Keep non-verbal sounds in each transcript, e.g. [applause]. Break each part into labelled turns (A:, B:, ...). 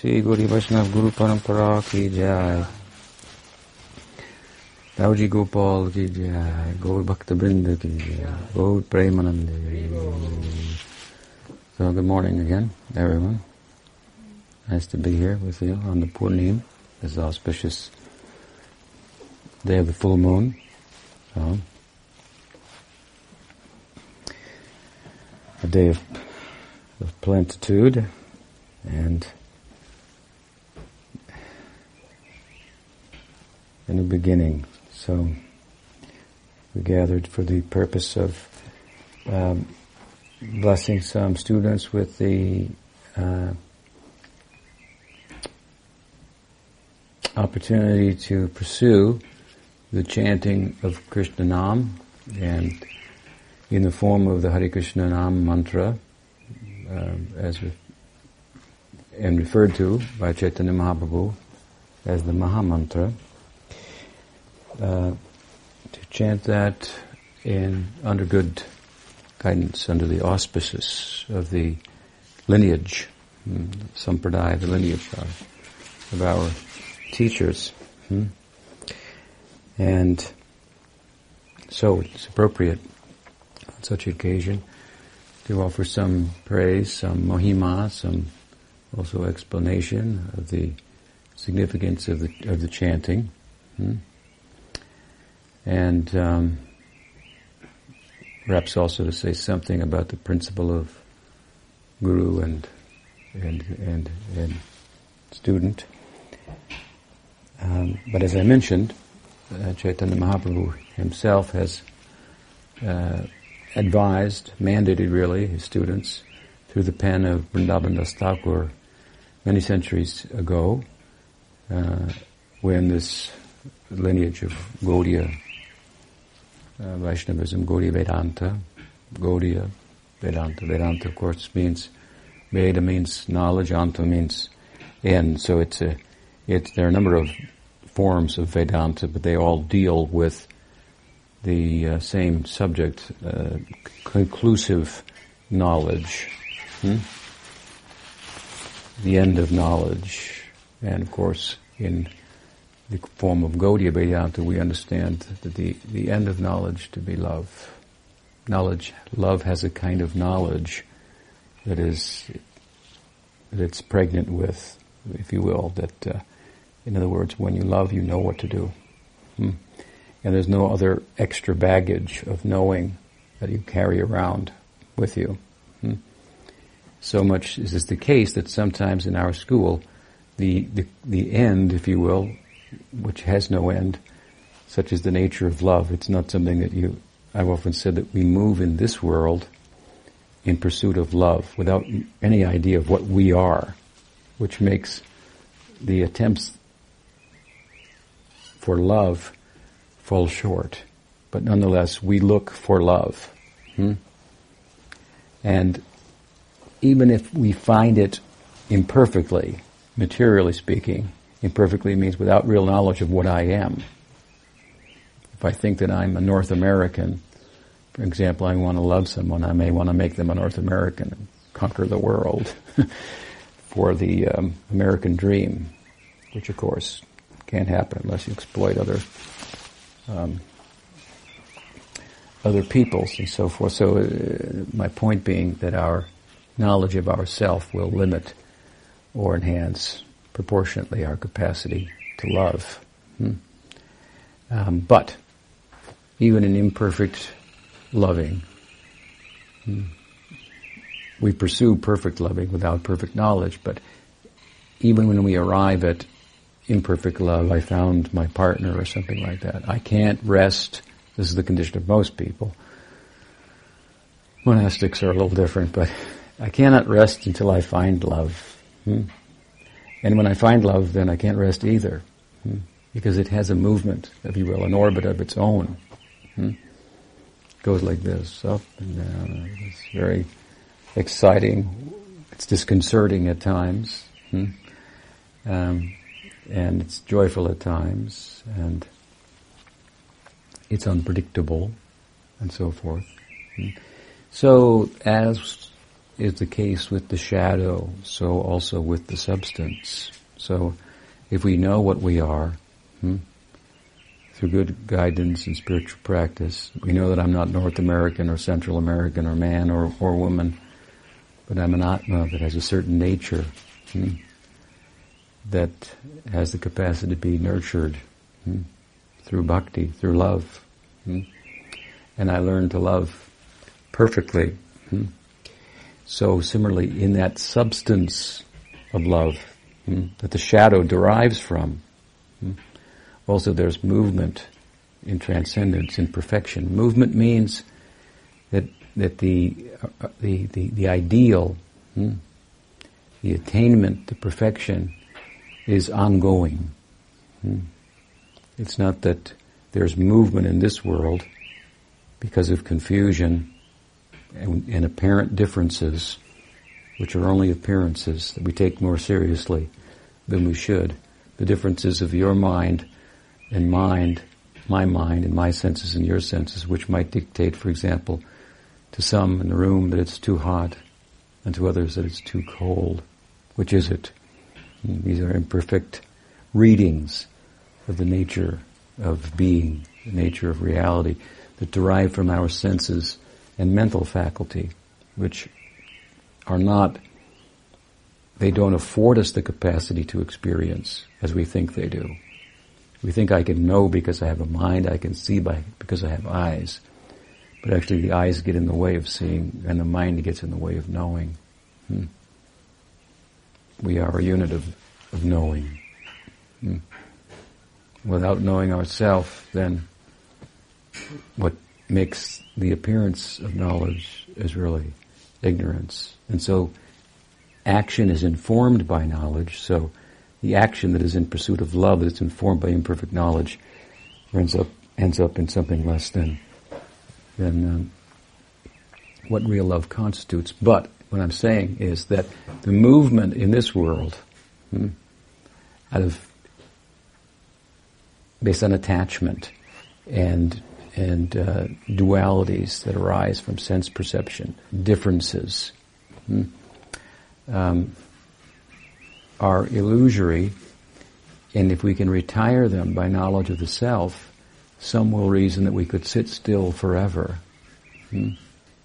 A: श्री गौरी वैष्णव गुरु परंपरा की जय दाऊजी गोपाल की जय गौर भक्त बृंद की जय गौर Premanand So good morning again, everyone. Nice to be here with you on the Purnim, this auspicious day of the full moon. So, a day of, of plentitude and a new beginning. So we gathered for the purpose of um, blessing some students with the uh, opportunity to pursue the chanting of Krishna Nam and in the form of the Hare Krishna Nam mantra uh, as re- and referred to by Chaitanya Mahaprabhu as the Maha Mantra. Uh, to chant that in under good guidance, under the auspices of the lineage, mm, sampradaya, the lineage of, of our teachers. Hmm? And so it's appropriate on such occasion to offer some praise, some mahima, some also explanation of the significance of the of the chanting, hmm? And um, perhaps also to say something about the principle of guru and and and, and student. Um, but as I mentioned, uh, Chaitanya Mahaprabhu himself has uh, advised, mandated really, his students through the pen of Vrindavan Das Thakur many centuries ago, uh, when this lineage of Gaudiya uh, Vaishnavism, Gaudiya Vedanta, Gaudiya Vedanta. Vedanta, of course, means Veda means knowledge, Anta means end. So it's a, it's there are a number of forms of Vedanta, but they all deal with the uh, same subject, uh, conclusive knowledge, hmm? the end of knowledge, and of course in the form of Gaudiya Vedanta, we understand that the, the end of knowledge to be love. Knowledge, love has a kind of knowledge that is, that it's pregnant with, if you will, that, uh, in other words, when you love, you know what to do. Hmm. And there's no other extra baggage of knowing that you carry around with you. Hmm. So much is this the case that sometimes in our school, the, the, the end, if you will, which has no end, such as the nature of love. It's not something that you, I've often said that we move in this world in pursuit of love without any idea of what we are, which makes the attempts for love fall short. But nonetheless, we look for love. Hmm? And even if we find it imperfectly, materially speaking, imperfectly means without real knowledge of what I am. If I think that I'm a North American, for example, I want to love someone, I may want to make them a North American and conquer the world [laughs] for the um, American dream, which of course can't happen unless you exploit other um, other peoples and so forth. So uh, my point being that our knowledge of ourself will limit or enhance proportionately our capacity to love. Hmm. Um, but even in imperfect loving, hmm, we pursue perfect loving without perfect knowledge. But even when we arrive at imperfect love, I found my partner or something like that. I can't rest. This is the condition of most people. Monastics are a little different, but I cannot rest until I find love. Hmm? And when I find love, then I can't rest either, hmm? because it has a movement, if you will, an orbit of its own. Hmm? It goes like this, up and down. It's very exciting. It's disconcerting at times, hmm? um, and it's joyful at times, and it's unpredictable, and so forth. Hmm? So, as is the case with the shadow, so also with the substance. So if we know what we are, hmm, through good guidance and spiritual practice, we know that I'm not North American or Central American or man or, or woman, but I'm an Atma that has a certain nature hmm, that has the capacity to be nurtured hmm, through bhakti, through love. Hmm. And I learned to love perfectly. Hmm. So similarly, in that substance of love hmm, that the shadow derives from, hmm, also there's movement in transcendence, in perfection. Movement means that that the uh, the, the, the ideal, hmm, the attainment to perfection, is ongoing. Hmm. It's not that there's movement in this world because of confusion and, and apparent differences, which are only appearances that we take more seriously than we should. The differences of your mind and mind, my mind and my senses and your senses, which might dictate, for example, to some in the room that it's too hot and to others that it's too cold. Which is it? These are imperfect readings of the nature of being, the nature of reality that derive from our senses and mental faculty, which are not, they don't afford us the capacity to experience as we think they do. We think I can know because I have a mind, I can see by, because I have eyes. But actually the eyes get in the way of seeing and the mind gets in the way of knowing. Hmm. We are a unit of, of knowing. Hmm. Without knowing ourselves, then what makes the appearance of knowledge is really ignorance. And so action is informed by knowledge, so the action that is in pursuit of love that's informed by imperfect knowledge ends up ends up in something less than than um, what real love constitutes. But what I'm saying is that the movement in this world, hmm, out of based on attachment and and uh, dualities that arise from sense perception, differences, hmm, um, are illusory, and if we can retire them by knowledge of the self, some will reason that we could sit still forever. Hmm?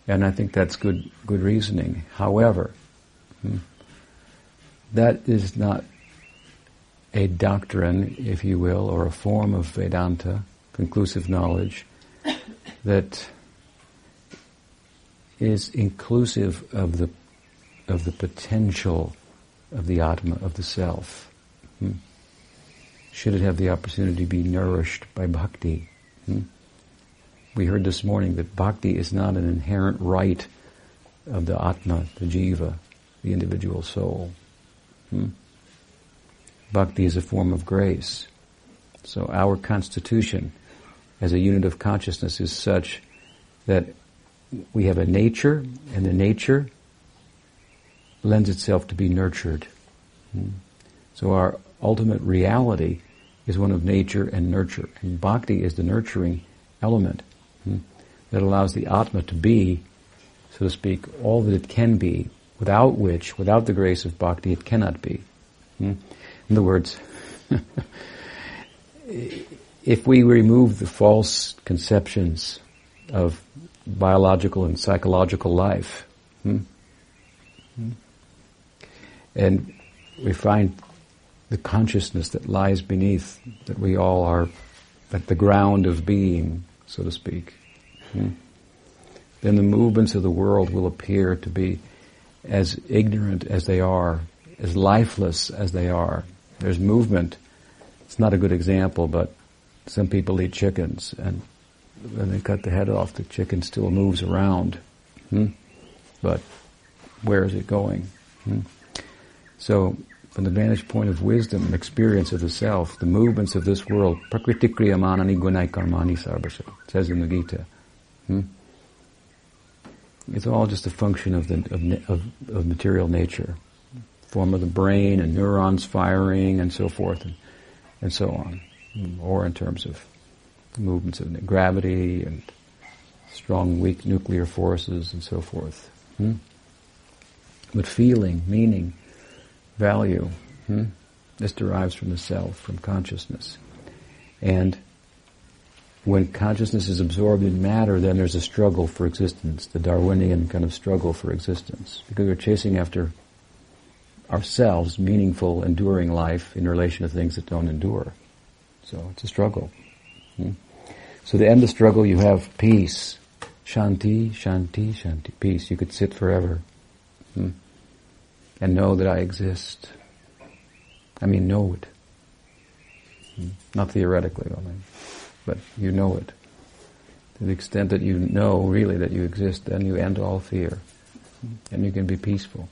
A: And I think that's good, good reasoning. However, hmm, that is not a doctrine, if you will, or a form of Vedanta, conclusive knowledge, that is inclusive of the of the potential of the Atma, of the self. Hmm? Should it have the opportunity to be nourished by bhakti? Hmm? We heard this morning that bhakti is not an inherent right of the Atma, the Jiva, the individual soul. Hmm? Bhakti is a form of grace. So our constitution as a unit of consciousness is such that we have a nature, and the nature lends itself to be nurtured. Hmm. So our ultimate reality is one of nature and nurture. And bhakti is the nurturing element hmm, that allows the Atma to be, so to speak, all that it can be, without which, without the grace of bhakti, it cannot be. Hmm. In other words, [laughs] if we remove the false conceptions of biological and psychological life, hmm, hmm, and we find the consciousness that lies beneath, that we all are at the ground of being, so to speak, hmm, then the movements of the world will appear to be as ignorant as they are, as lifeless as they are. There's movement. It's not a good example, but some people eat chickens, and when they cut the head off, the chicken still moves around. Hmm? But where is it going? Hmm? So, from the vantage point of wisdom and experience of the self, the movements of this world, prakriti kriyamanani karmani sarvasha, says in the Gita. Hmm? It's all just a function of the of, of, of material nature, form of the brain and neurons firing and so forth and, and so on or in terms of movements of gravity and strong, weak nuclear forces and so forth. Hmm? But feeling, meaning, value, hmm? this derives from the self, from consciousness. And when consciousness is absorbed in matter, then there's a struggle for existence, the Darwinian kind of struggle for existence. Because we're chasing after ourselves meaningful, enduring life in relation to things that don't endure. So it's a struggle. Hmm? So to end the struggle, you have peace. Shanti, shanti, shanti. Peace. You could sit forever. Hmm? And know that I exist. I mean, know it. Hmm? Not theoretically, mean, but you know it. To the extent that you know really that you exist, then you end all fear. Hmm? And you can be peaceful.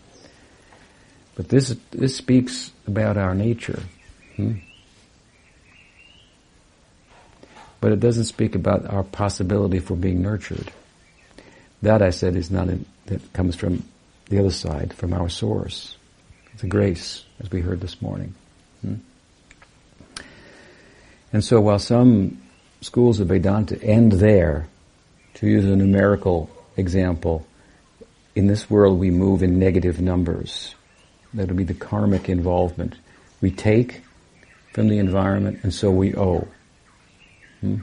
A: But this, this speaks about our nature. Hmm? But it doesn't speak about our possibility for being nurtured. That I said is not, in, that comes from the other side, from our source. A grace, as we heard this morning. Hmm? And so while some schools of Vedanta end there, to use a numerical example, in this world we move in negative numbers. That'll be the karmic involvement. We take from the environment and so we owe. Hmm?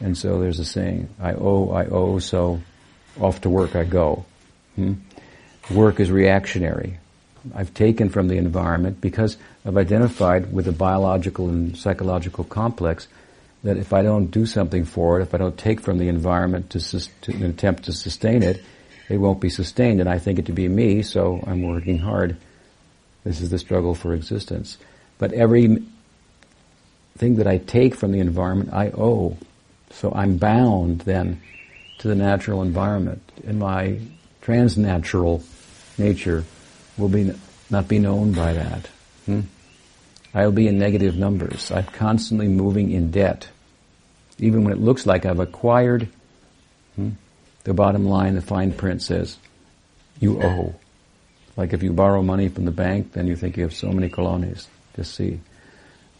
A: And so there's a saying, I owe, I owe, so off to work I go. Hmm? Work is reactionary. I've taken from the environment because I've identified with a biological and psychological complex that if I don't do something for it, if I don't take from the environment to, sus- to attempt to sustain it, it won't be sustained. And I think it to be me, so I'm working hard. This is the struggle for existence. But every thing that I take from the environment, I owe. So I'm bound then to the natural environment. And my transnatural nature will be not be known by that. Hmm? I'll be in negative numbers. I'm constantly moving in debt. Even when it looks like I've acquired, hmm? the bottom line, the fine print says, you owe. Like if you borrow money from the bank, then you think you have so many colones. Just see.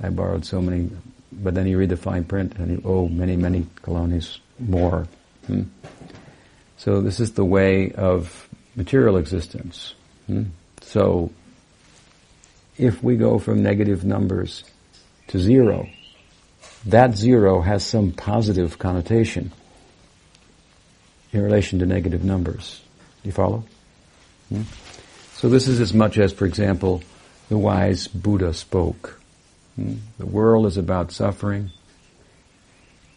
A: I borrowed so many, but then you read the fine print and you owe many, many colones more. Hmm? So this is the way of material existence. Hmm? So if we go from negative numbers to zero, that zero has some positive connotation in relation to negative numbers. Do you follow? Hmm? So this is as much as, for example, the wise Buddha spoke. The world is about suffering.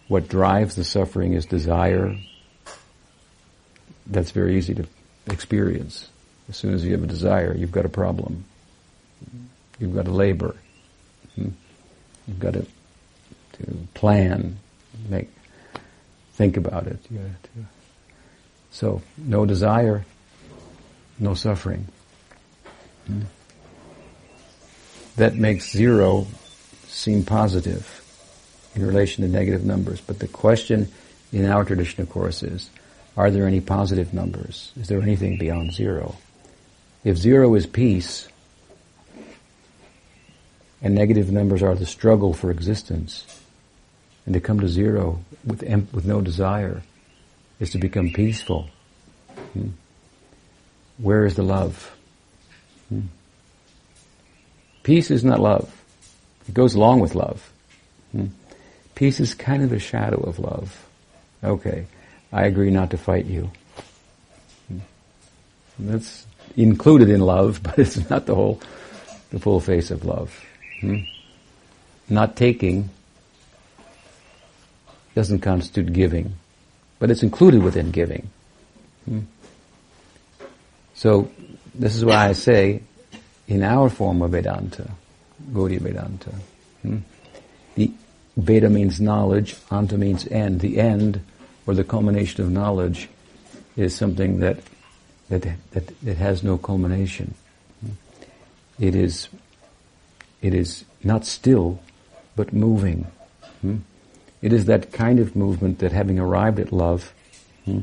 A: What drives the suffering is desire. That's very easy to experience. As soon as you have a desire, you've got a problem. You've got to labor. Hmm? You've got to, to plan, make, think about it. So, no desire, no suffering. Hmm? That makes zero seem positive in relation to negative numbers. But the question in our tradition, of course, is, are there any positive numbers? Is there anything beyond zero? If zero is peace, and negative numbers are the struggle for existence, and to come to zero with, em- with no desire is to become peaceful. Hmm. Where is the love? Hmm. Peace is not love. It goes along with love. Hmm? Peace is kind of a shadow of love. Okay, I agree not to fight you. Hmm? That's included in love, [laughs] but it's not the whole, the full face of love. Hmm? Not taking doesn't constitute giving, but it's included within giving. Hmm? So, this is why I say, in our form of Vedanta, Gaudiya Vedanta. Hmm? The Veda means knowledge, Anta means end. The end, or the culmination of knowledge, is something that that that, that has no culmination. Hmm? It is it is not still, but moving. Hmm? It is that kind of movement that having arrived at love, hmm,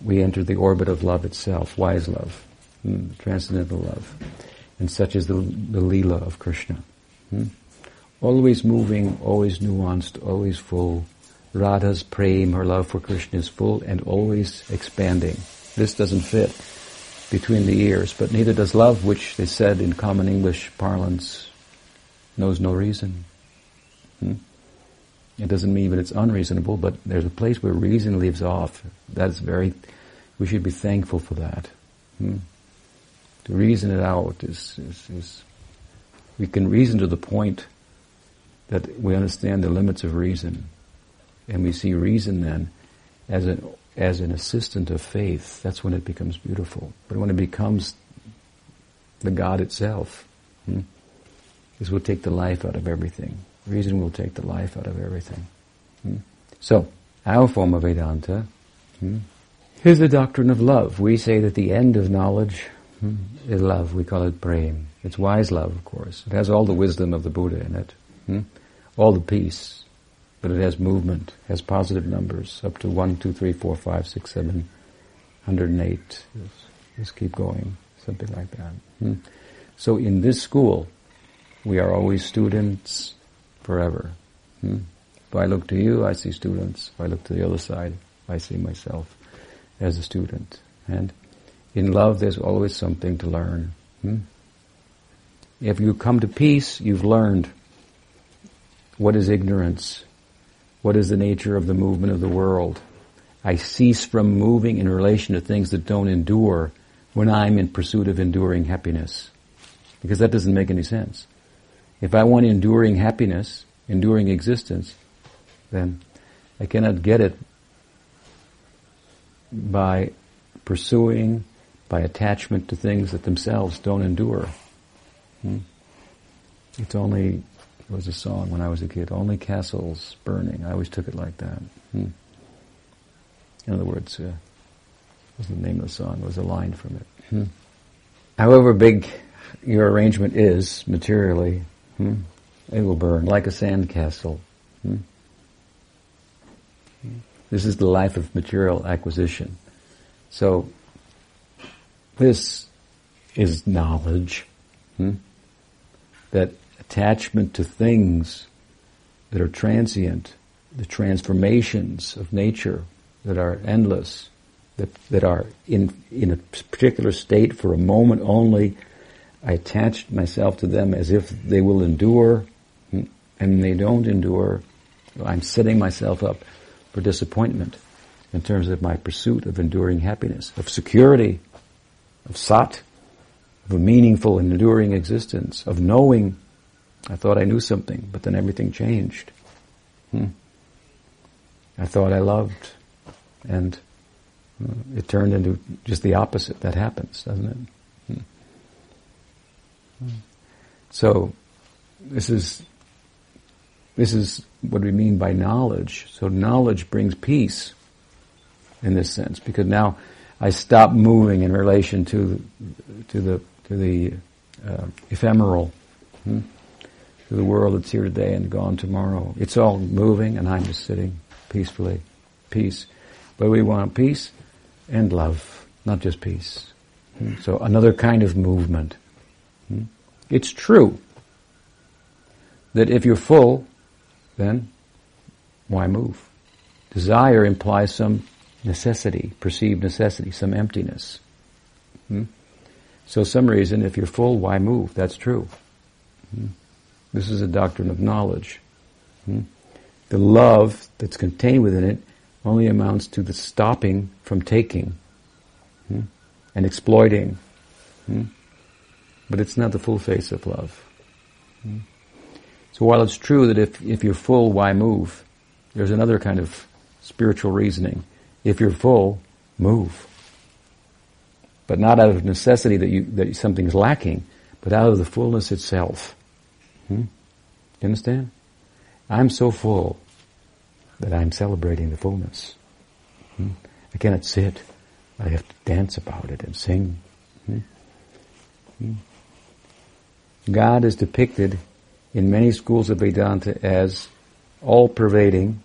A: we enter the orbit of love itself, wise love, hmm, transcendental love and such is the, the Leela of Krishna. Hmm? Always moving, always nuanced, always full. Radha's prem, her love for Krishna is full and always expanding. This doesn't fit between the ears, but neither does love, which they said in common English parlance, knows no reason. Hmm? It doesn't mean that it's unreasonable, but there's a place where reason leaves off. That's very, we should be thankful for that. Hmm? To reason it out is, is, is, we can reason to the point that we understand the limits of reason. And we see reason then as an, as an assistant of faith. That's when it becomes beautiful. But when it becomes the God itself, hmm, this will take the life out of everything. Reason will take the life out of everything. Hmm? So, our form of Vedanta hmm, is the doctrine of love. We say that the end of knowledge is love. We call it prem. It's wise love, of course. It has all the wisdom of the Buddha in it, hmm, all the peace, but it has movement, has positive numbers up to one, two, three, four, five, six, seven, hundred and eight. Just keep going, something like that. Hmm. So in this school, we are always students forever. Hmm? If I look to you, I see students. If I look to the other side, I see myself as a student. And in love, there's always something to learn. Hmm? If you come to peace, you've learned what is ignorance, what is the nature of the movement of the world. I cease from moving in relation to things that don't endure when I'm in pursuit of enduring happiness. Because that doesn't make any sense. If I want enduring happiness, enduring existence, then I cannot get it by pursuing, by attachment to things that themselves don't endure. Hmm? It's only, it was a song when I was a kid, only castles burning. I always took it like that. Hmm? In other words, uh, was the name of the song, was a line from it. Hmm? However big your arrangement is materially, Hmm? It will burn like a sandcastle. Hmm? This is the life of material acquisition. So, this is knowledge. Hmm? That attachment to things that are transient, the transformations of nature that are endless, that, that are in, in a particular state for a moment only, I attach myself to them as if they will endure, and they don't endure. I'm setting myself up for disappointment in terms of my pursuit of enduring happiness, of security, of sat, of a meaningful and enduring existence, of knowing. I thought I knew something, but then everything changed. Hmm. I thought I loved, and uh, it turned into just the opposite. That happens, doesn't it? So, this is this is what we mean by knowledge. So knowledge brings peace in this sense, because now I stop moving in relation to to the to the uh, ephemeral, hmm? to the world that's here today and gone tomorrow. It's all moving, and I'm just sitting peacefully, peace. But we want peace and love, not just peace. Hmm? So another kind of movement. Hmm? It's true that if you're full, then why move? Desire implies some necessity, perceived necessity, some emptiness. Hmm? So some reason, if you're full, why move? That's true. Hmm? This is a doctrine of knowledge. Hmm? The love that's contained within it only amounts to the stopping from taking hmm? and exploiting. Hmm? but it's not the full face of love. Hmm? So while it's true that if, if you're full, why move? There's another kind of spiritual reasoning. If you're full, move. But not out of necessity that you, that something's lacking, but out of the fullness itself. Hmm? You understand? I'm so full that I'm celebrating the fullness. Hmm? I cannot sit. I have to dance about it and sing. Hmm? hmm? God is depicted in many schools of Vedanta as all-pervading.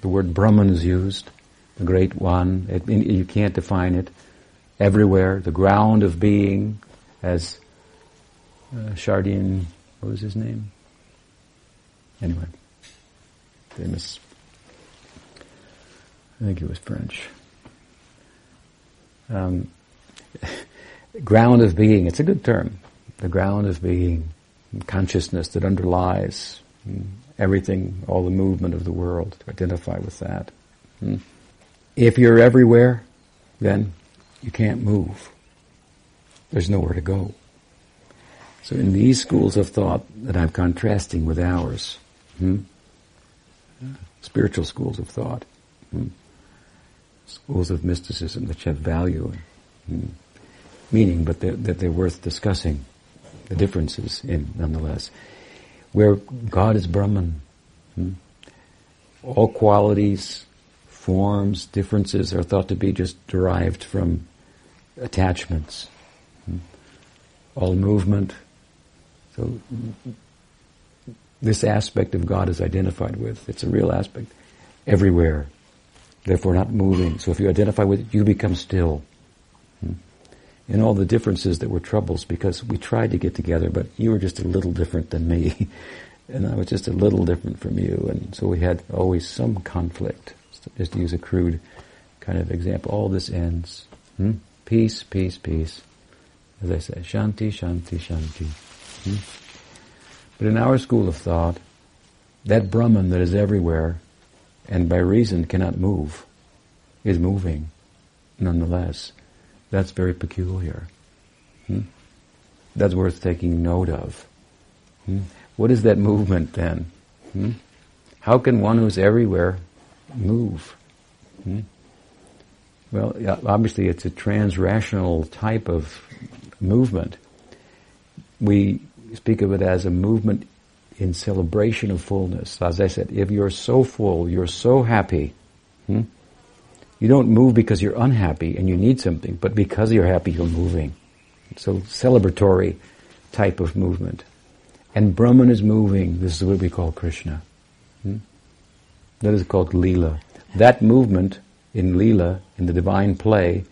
A: The word Brahman is used, the Great One. It, you can't define it. Everywhere, the ground of being, as uh, Chardin, what was his name? Anyway, famous. I think he was French. Um, [laughs] ground of being, it's a good term. The ground of being, consciousness that underlies everything, all the movement of the world, to identify with that. Hmm. If you're everywhere, then you can't move. There's nowhere to go. So in these schools of thought that I'm contrasting with ours, hmm, spiritual schools of thought, hmm, schools of mysticism that have value and hmm, meaning, but they're, that they're worth discussing the differences in nonetheless. Where God is Brahman, hmm, all qualities, forms, differences are thought to be just derived from attachments. Hmm. All movement. So this aspect of God is identified with. It's a real aspect. Everywhere. Therefore not moving. So if you identify with it, you become still. Hmm. And all the differences that were troubles because we tried to get together, but you were just a little different than me. [laughs] and I was just a little different from you. And so we had always some conflict. Just to use a crude kind of example. All this ends. Hmm? Peace, peace, peace. As I say, shanti, shanti, shanti. Hmm? But in our school of thought, that Brahman that is everywhere and by reason cannot move is moving nonetheless. That's very peculiar. Hmm? That's worth taking note of. Hmm? What is that movement then? Hmm? How can one who's everywhere move? Hmm? Well, obviously it's a transrational type of movement. We speak of it as a movement in celebration of fullness. As I said, if you're so full, you're so happy, hmm? you don't move because you're unhappy and you need something, but because you're happy, you're moving. So celebratory type of movement. And Brahman is moving. This is what we call Krishna. Hmm? That is called Leela. That movement in Leela, in the divine play,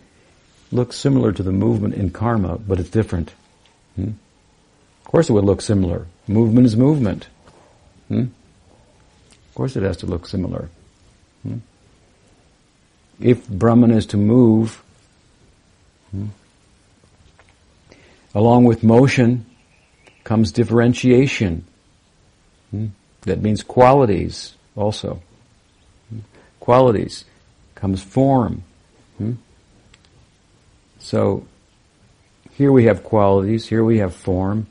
A: looks similar to the movement in karma, but it's different. Hmm? Of course it would look similar. Movement is movement. Hmm? Of course it has to look similar. Hmm? If Brahman is to move, hmm, along with motion comes differentiation. Hmm? That means qualities also. Qualities comes form. Hmm? So here we have qualities, here we have form,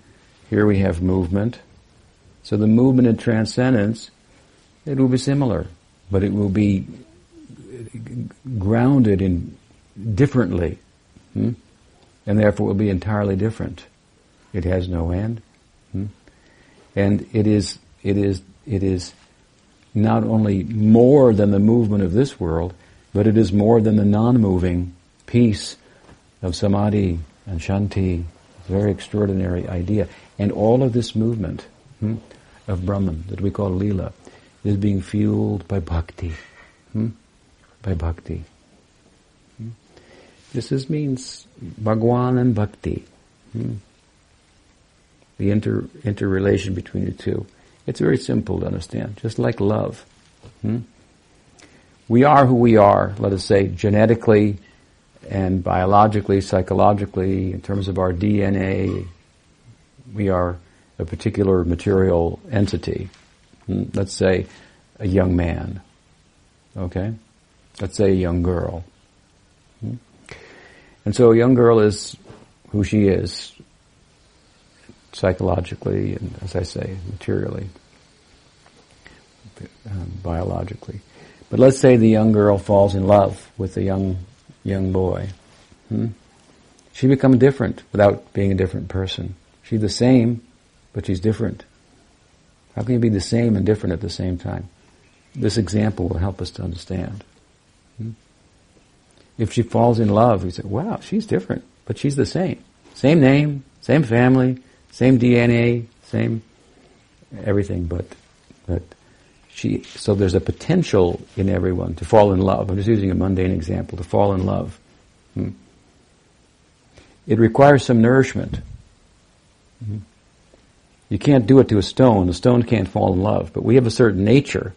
A: here we have movement. So the movement and transcendence, it will be similar, but it will be grounded in differently, hmm? and therefore will be entirely different. It has no end, hmm? and it is it is it is not only more than the movement of this world, but it is more than the non-moving peace of samadhi and shanti. Very extraordinary idea. And all of this movement hmm, of Brahman that we call Leela is being fueled by bhakti. Hmm, by bhakti. Hmm. This is, means Bhagwan and bhakti. Hmm. The inter interrelation between the two. It's very simple to understand, just like love. Hmm. We are who we are, let us say, genetically and biologically, psychologically, in terms of our DNA, we are a particular material entity. Hmm, let's say a young man. Okay? Let's say a young girl. Hmm? And so a young girl is who she is, psychologically and, as I say, materially, um, biologically. But let's say the young girl falls in love with a young young boy. Hmm? She becomes different without being a different person. She's the same, but she's different. How can you be the same and different at the same time? This example will help us to understand. Hmm? If she falls in love, we say, wow, she's different, but she's the same. Same name, same family, same DNA, same everything, but, but she, so there's a potential in everyone to fall in love. I'm just using a mundane example, to fall in love. Hmm? It requires some nourishment. Hmm? You can't do it to a stone. The stone can't fall in love. But we have a certain nature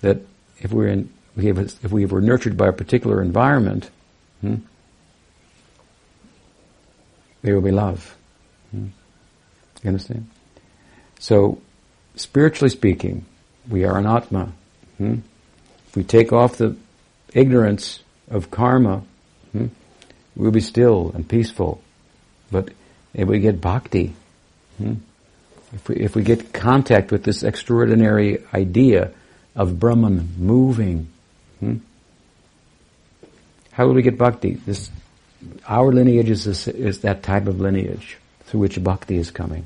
A: that if we're in, we have, if we were nurtured by a particular environment, hmm, there will be love. You understand? So, spiritually speaking, we are an Atma. Hmm? If we take off the ignorance of karma, hmm, we'll be still and peaceful. But if we get bhakti, hmm, if, we, if we get contact with this extraordinary idea of Brahman moving, hmm, how will we get bhakti? This, our lineage is, is that type of lineage through which bhakti is coming.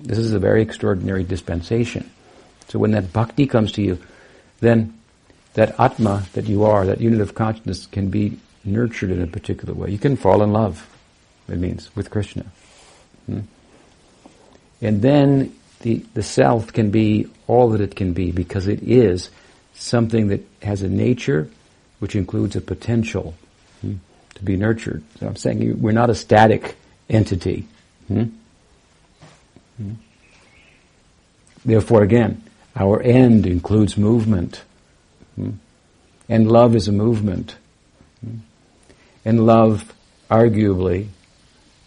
A: This is a very extraordinary dispensation. So when that bhakti comes to you, then that atma that you are, that unit of consciousness can be nurtured in a particular way. You can fall in love, it means, with Krishna. Hmm? And then the, the self can be all that it can be because it is something that has a nature which includes a potential hmm, to be nurtured. So I'm saying we're not a static entity. Hmm? hmm? Therefore, again, our end includes movement. Hmm? And love is a movement. Hmm? And love, arguably,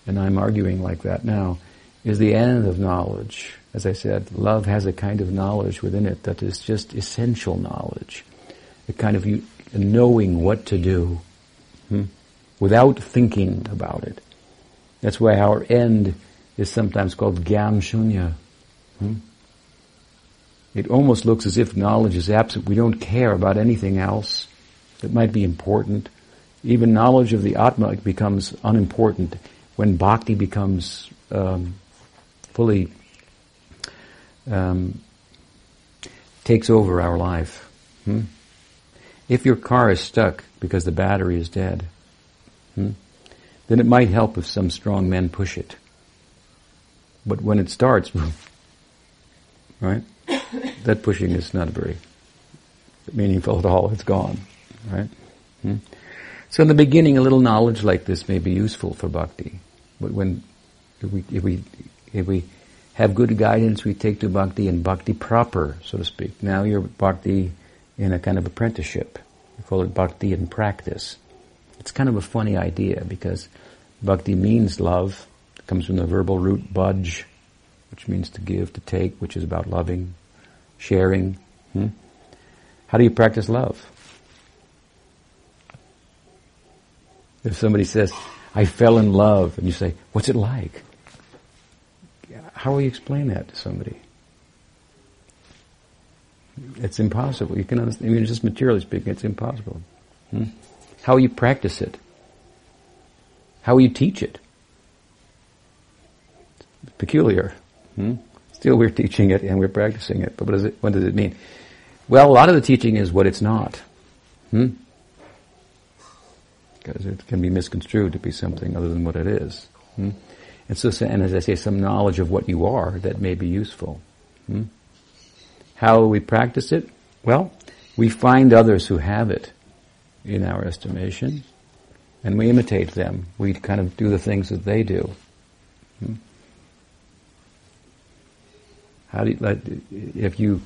A: and I'm arguing like that now, is the end of knowledge. As I said, love has a kind of knowledge within it that is just essential knowledge. A kind of knowing what to do hmm? without thinking about it. That's why our end is sometimes called Gyan Shunya. Hmm? It almost looks as if knowledge is absent. We don't care about anything else that might be important. Even knowledge of the Atma becomes unimportant when bhakti becomes um, fully um, takes over our life. Hmm? If your car is stuck because the battery is dead, hmm, then it might help if some strong men push it. But when it starts, [laughs] right? that pushing is not very meaningful at all. It's gone, right? Hmm? So in the beginning, a little knowledge like this may be useful for bhakti. But when, if we, if we, if we have good guidance, we take to bhakti and bhakti proper, so to speak. Now you're bhakti in a kind of apprenticeship. We call it bhakti in practice. It's kind of a funny idea because bhakti means love. It comes from the verbal root bhaj, which means to give, to take, which is about loving, sharing. Hmm? How do you practice love? If somebody says, I fell in love, and you say, what's it like? How will you explain that to somebody? It's impossible. You can understand, I mean, just materially speaking, it's impossible. Hmm? How you practice it? How you teach it? It's peculiar. Hmm? Still, we're teaching it and we're practicing it. But what does it, what does it mean? Well, a lot of the teaching is what it's not. Hmm? Because it can be misconstrued to be something other than what it is. Hmm? And so, and as I say, some knowledge of what you are that may be useful. Hmm? How we practice it? Well, we find others who have it in our estimation, and we imitate them. We kind of do the things that they do. Hmm? How do you, like, if you,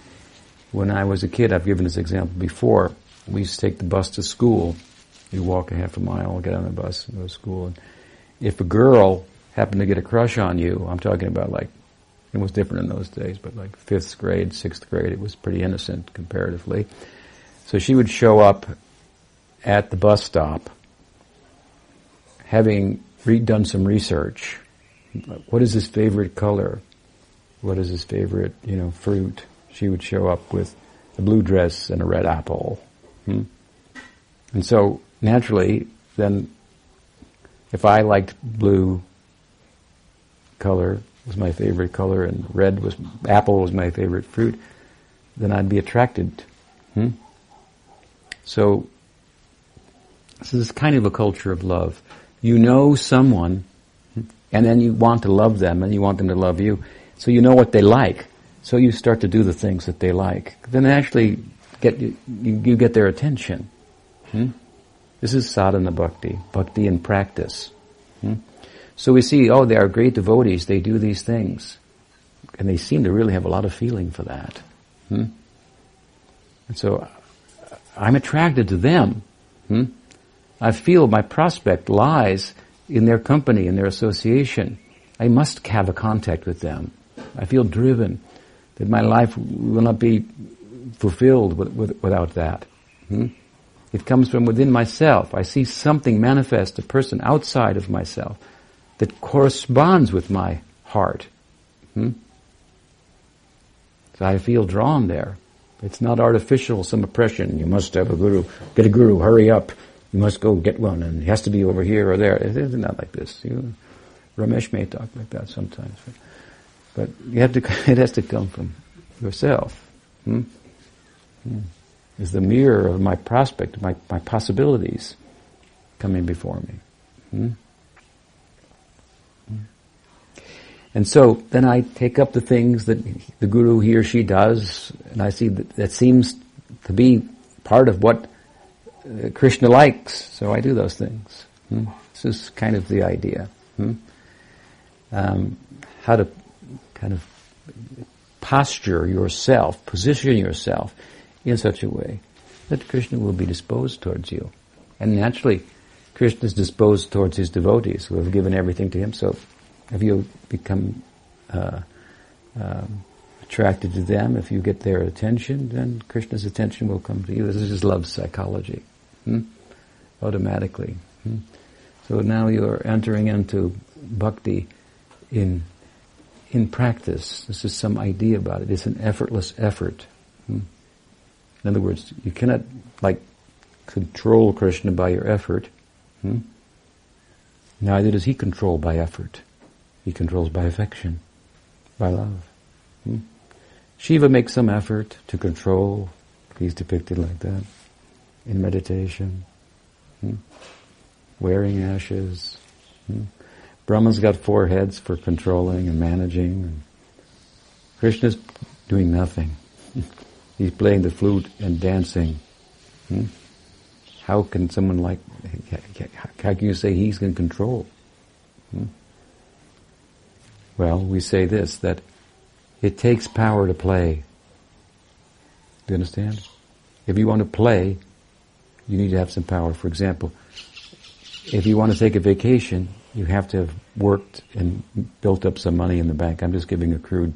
A: when I was a kid, I've given this example before, we used to take the bus to school. You walk a half a mile, get on the bus, and go to school. And if a girl happened to get a crush on you, I'm talking about like, it was different in those days, but like fifth grade, sixth grade, it was pretty innocent comparatively. So she would show up at the bus stop, having re- done some research. What is his favorite color? what is his favorite, you know, fruit, she would show up with a blue dress and a red apple. Hmm? And so naturally, then, if I liked blue color was my favorite color and red was apple was my favorite fruit, then I'd be attracted. Hmm? So this is kind of a culture of love. You know someone, and then you want to love them, and you want them to love you. So you know what they like. So you start to do the things that they like. Then actually get you, you get their attention. Hmm? This is sadhana bhakti, bhakti in practice. Hmm? So we see, oh, they are great devotees. They do these things, and they seem to really have a lot of feeling for that. Hmm? And so I'm attracted to them. I feel my prospect lies in their company, in their association. I must have a contact with them. I feel driven that my life will not be fulfilled with, with, without that. Hmm? It comes from within myself. I see something manifest, a person outside of myself that corresponds with my heart. Hmm? So I feel drawn there. It's not artificial, some oppression. You must have a guru. Get a guru, hurry up. You must go get one, and it has to be over here or there. It is not like this. You, Ramesh may talk like that sometimes. But, but you have to, [laughs] it has to come from yourself. Hmm? Hmm. Is the mirror of my prospect, my, my possibilities coming before me. Hmm? hmm? And so then I take up the things that the guru he or she does, and I see that that seems to be part of what Krishna likes, so I do those things. Hmm? This is kind of the idea. Hmm? Um, how to kind of posture yourself, position yourself in such a way that Krishna will be disposed towards you. And naturally, Krishna is disposed towards his devotees who have given everything to him. So if you become uh, um, attracted to them, if you get their attention, then Krishna's attention will come to you. This is love psychology. Hmm? Automatically. Hmm? So now you're entering into bhakti in in practice. This is some idea about it. It's an effortless effort. Hmm? In other words, you cannot like control Krishna by your effort. Hmm? Neither does he control by effort. He controls by affection, by love. Hmm? Shiva makes some effort to control. He's depicted like that in meditation. Hmm? Wearing ashes. Hmm? Brahma's got four heads for controlling and managing. And Krishna's doing nothing. [laughs] He's playing the flute and dancing. Hmm? How can someone like, how can you say he's in control? Hmm? Well, we say this, that it takes power to play. Do you understand? If you want to play, you need to have some power. For example, if you want to take a vacation, you have to have worked and built up some money in the bank. I'm just giving a crude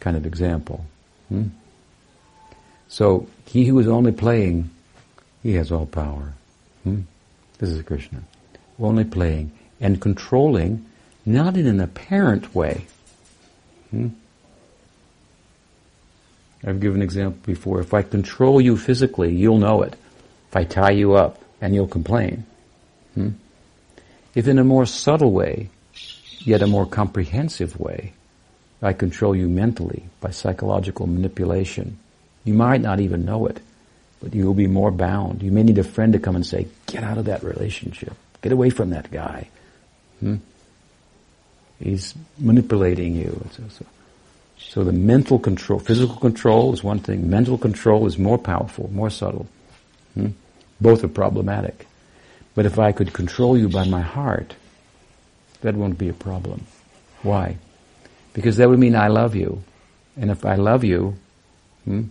A: kind of example. Hmm? So he who is only playing, he has all power. Hmm? This is Krishna. Only playing and controlling, not in an apparent way. Hmm? I've given an example before. If I control you physically, you'll know it. If I tie you up, and you'll complain. Hmm? If in a more subtle way, yet a more comprehensive way, I control you mentally by psychological manipulation, you might not even know it, but you will be more bound. You may need a friend to come and say, get out of that relationship. Get away from that guy. Hmm? He's manipulating you. So, the mental control, physical control is one thing. Mental control is more powerful, more subtle. Hmm? Both are problematic. But if I could control you by my heart, that won't be a problem. Why? Because that would mean I love you. And if I love you, hmm,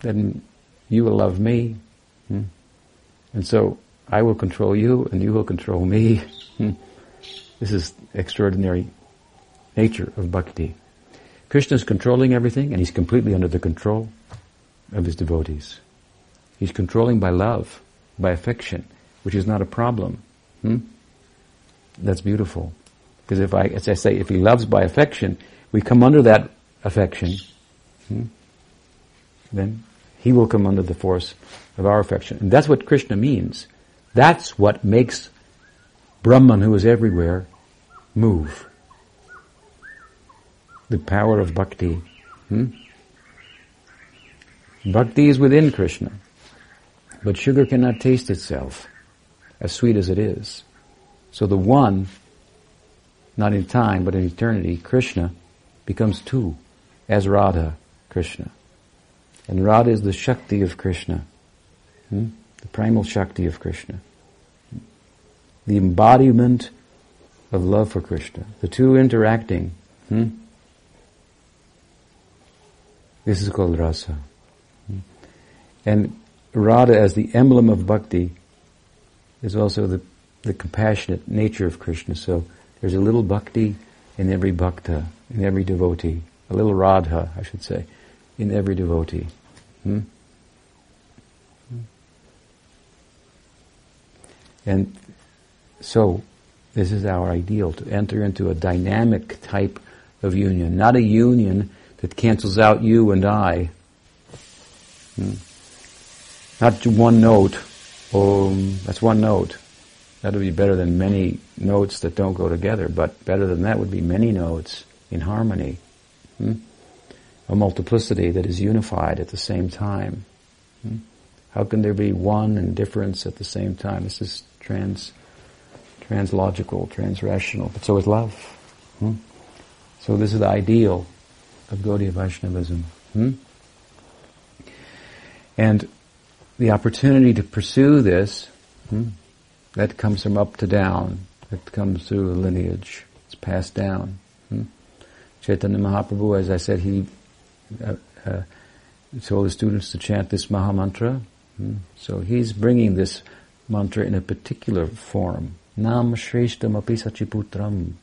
A: then you will love me. Hmm? And so I will control you and you will control me. [laughs] Hmm? This is extraordinary nature of bhakti. Krishna is controlling everything and he's completely under the control of his devotees. He's controlling by love, by affection, which is not a problem. Hmm? That's beautiful. Because if I, as I say, if he loves by affection, we come under that affection, hmm? then he will come under the force of our affection. And that's what Krishna means. That's what makes Brahman, who is everywhere, move. The power of bhakti. Hmm? Bhakti is within Krishna. But sugar cannot taste itself, as sweet as it is. So the one, not in time, but in eternity, Krishna, becomes two, as Radha, Krishna. And Radha is the Shakti of Krishna, hmm? the primal Shakti of Krishna, the embodiment of love for Krishna, the two interacting. Hmm? This is called rasa. Hmm? And Radha as the emblem of bhakti is also the the compassionate nature of Krishna. So there's a little bhakti in every bhakta, in every devotee, a little radha, I should say, in every devotee. Hmm? And so, this is our ideal, to enter into a dynamic type of union, not a union that cancels out you and I. Hmm. Not one note, um, that's one note. That would be better than many notes that don't go together, but better than that would be many notes in harmony. Hmm? A multiplicity that is unified at the same time. Hmm? How can there be one and difference at the same time? This is trans, translogical, transrational. But so is love. Hmm? So this is the ideal of Gaudiya Vaishnavism. Hmm? And the opportunity to pursue this, hmm, that comes from up to down. It comes through a lineage. It's passed down. Hmm? Chaitanya Mahaprabhu, as I said, he uh, uh, told his students to chant this Maha Mantra. Hmm? So he's bringing this mantra in a particular form. Nam Shreshtam api.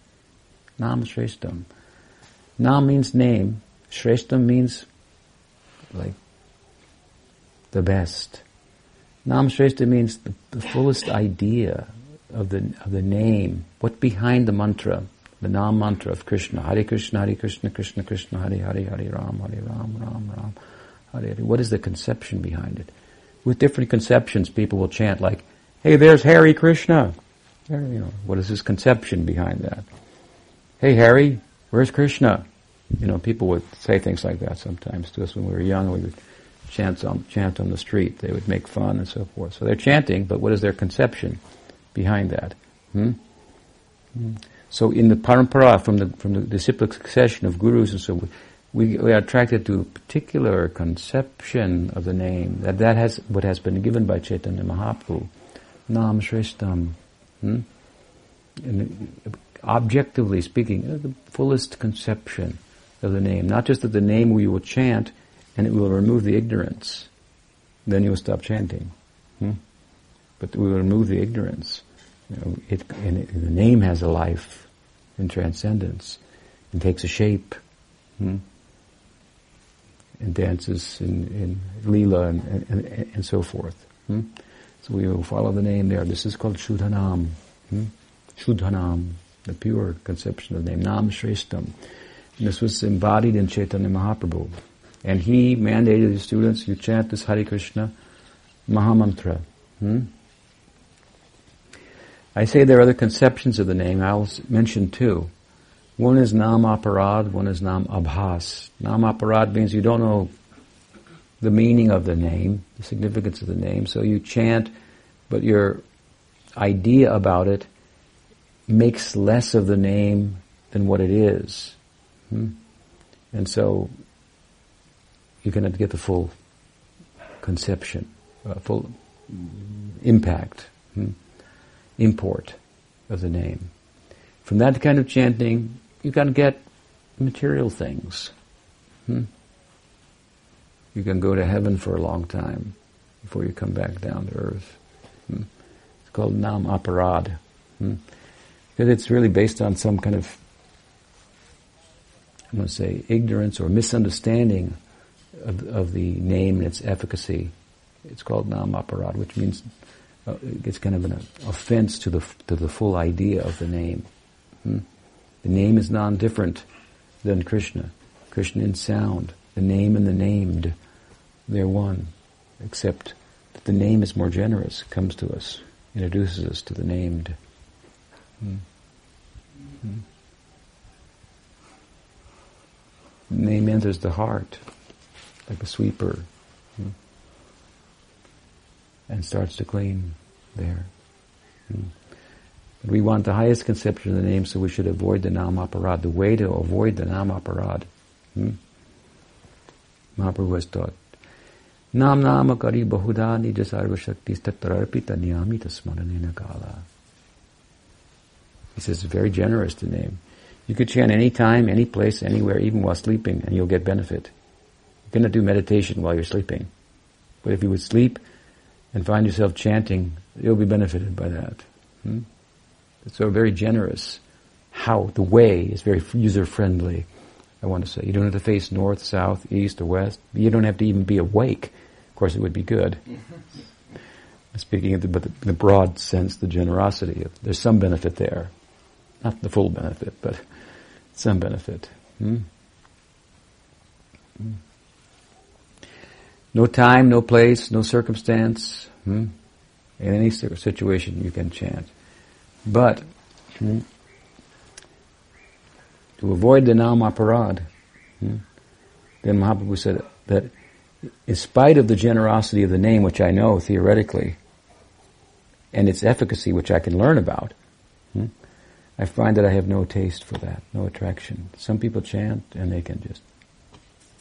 A: Nam Shreshtam. Nam means name. Shreshtam means like the best. Nam Shrestha means the, the, fullest idea of the, of the name. What behind the mantra, the Nam mantra of Krishna. Hare Krishna, Hare Krishna, Krishna Krishna, Hare Hare, Hare Ram, Hare Ram, Ram Ram, Hare Hare. What is the conception behind it? With different conceptions, people will chant like, hey, there's Harry Krishna. you know, what is his conception behind that? Hey, Harry, where's Krishna? You know, people would say things like that sometimes to us when we were young. We would chant on, chant on the street. They would make fun and so forth. So they're chanting, but what is their conception behind that? Hmm? Hmm. So in the parampara, from the from the disciplic succession of gurus and so forth, we, we are attracted to a particular conception of the name that that has what has been given by Chaitanya Mahaprabhu, Nam Shreshtam. Hmm? And objectively speaking, uh, the fullest conception of the name. Not just that the name we will chant and it will remove the ignorance. Then you will stop chanting. Hmm? But we will remove the ignorance. You know, it, and it, the name has a life in transcendence and takes a shape. Hmm? And dances in, in Leela and, and, and so forth. Hmm? So we will follow the name there. This is called Shuddhanam. Hmm? Shuddhanam, the pure conception of the name. Nam Shreshtam. And this was embodied in Chaitanya Mahaprabhu. And he mandated his students, you chant this Hare Krishna Mahamantra. Hmm? I say there are other conceptions of the name. I'll mention two. One is Nam Aparad, one is Nam Abhas. Nam Aparad means you don't know the meaning of the name, the significance of the name, so you chant, but your idea about it makes less of the name than what it is. Hmm? And so you cannot get the full conception, uh, full impact, hmm, import of the name. From that kind of chanting, you can get material things. Hmm? You can go to heaven for a long time before you come back down to earth. Hmm? It's called Nam Aparad. Hmm? Because it's really based on some kind of, I'm going to say, ignorance or misunderstanding of, of the name and its efficacy. It's called nam which means uh, it's kind of an offense to the to the full idea of the name. Hmm? The name is non-different than Krishna. Krishna in sound, the name and the named, they're one, except that the name is more generous, comes to us, introduces us to the named. Hmm. Hmm. The name enters the heart like a sweeper, and starts to clean there. Hmm. But we want the highest conception of the name, so we should avoid the nam aparad. The way to avoid the nam aparad, hmm? Mahaprabhu taught, Nam nama kari bahuda nija shakti tatrarpita niyamita smaranena kala. He says it's very generous to name. You could chant any time, any place, anywhere, even while sleeping, and you'll get benefit. You cannot do meditation while you're sleeping. But if you would sleep and find yourself chanting, you'll be benefited by that. Hmm? So very generous. How the way is very user friendly. I want to say you don't have to face north, south, east, or west. You don't have to even be awake. Of course, it would be good. [laughs] Speaking of the, but the, the broad sense, the generosity, there's some benefit there. Not the full benefit, but some benefit. Hmm? Hmm. No time, no place, no circumstance. Hmm? In any situation you can chant. But hmm, to avoid the namaparad, hmm, then Mahaprabhu said that in spite of the generosity of the name, which I know theoretically, and its efficacy, which I can learn about, hmm, I find that I have no taste for that, no attraction. Some people chant and they can just,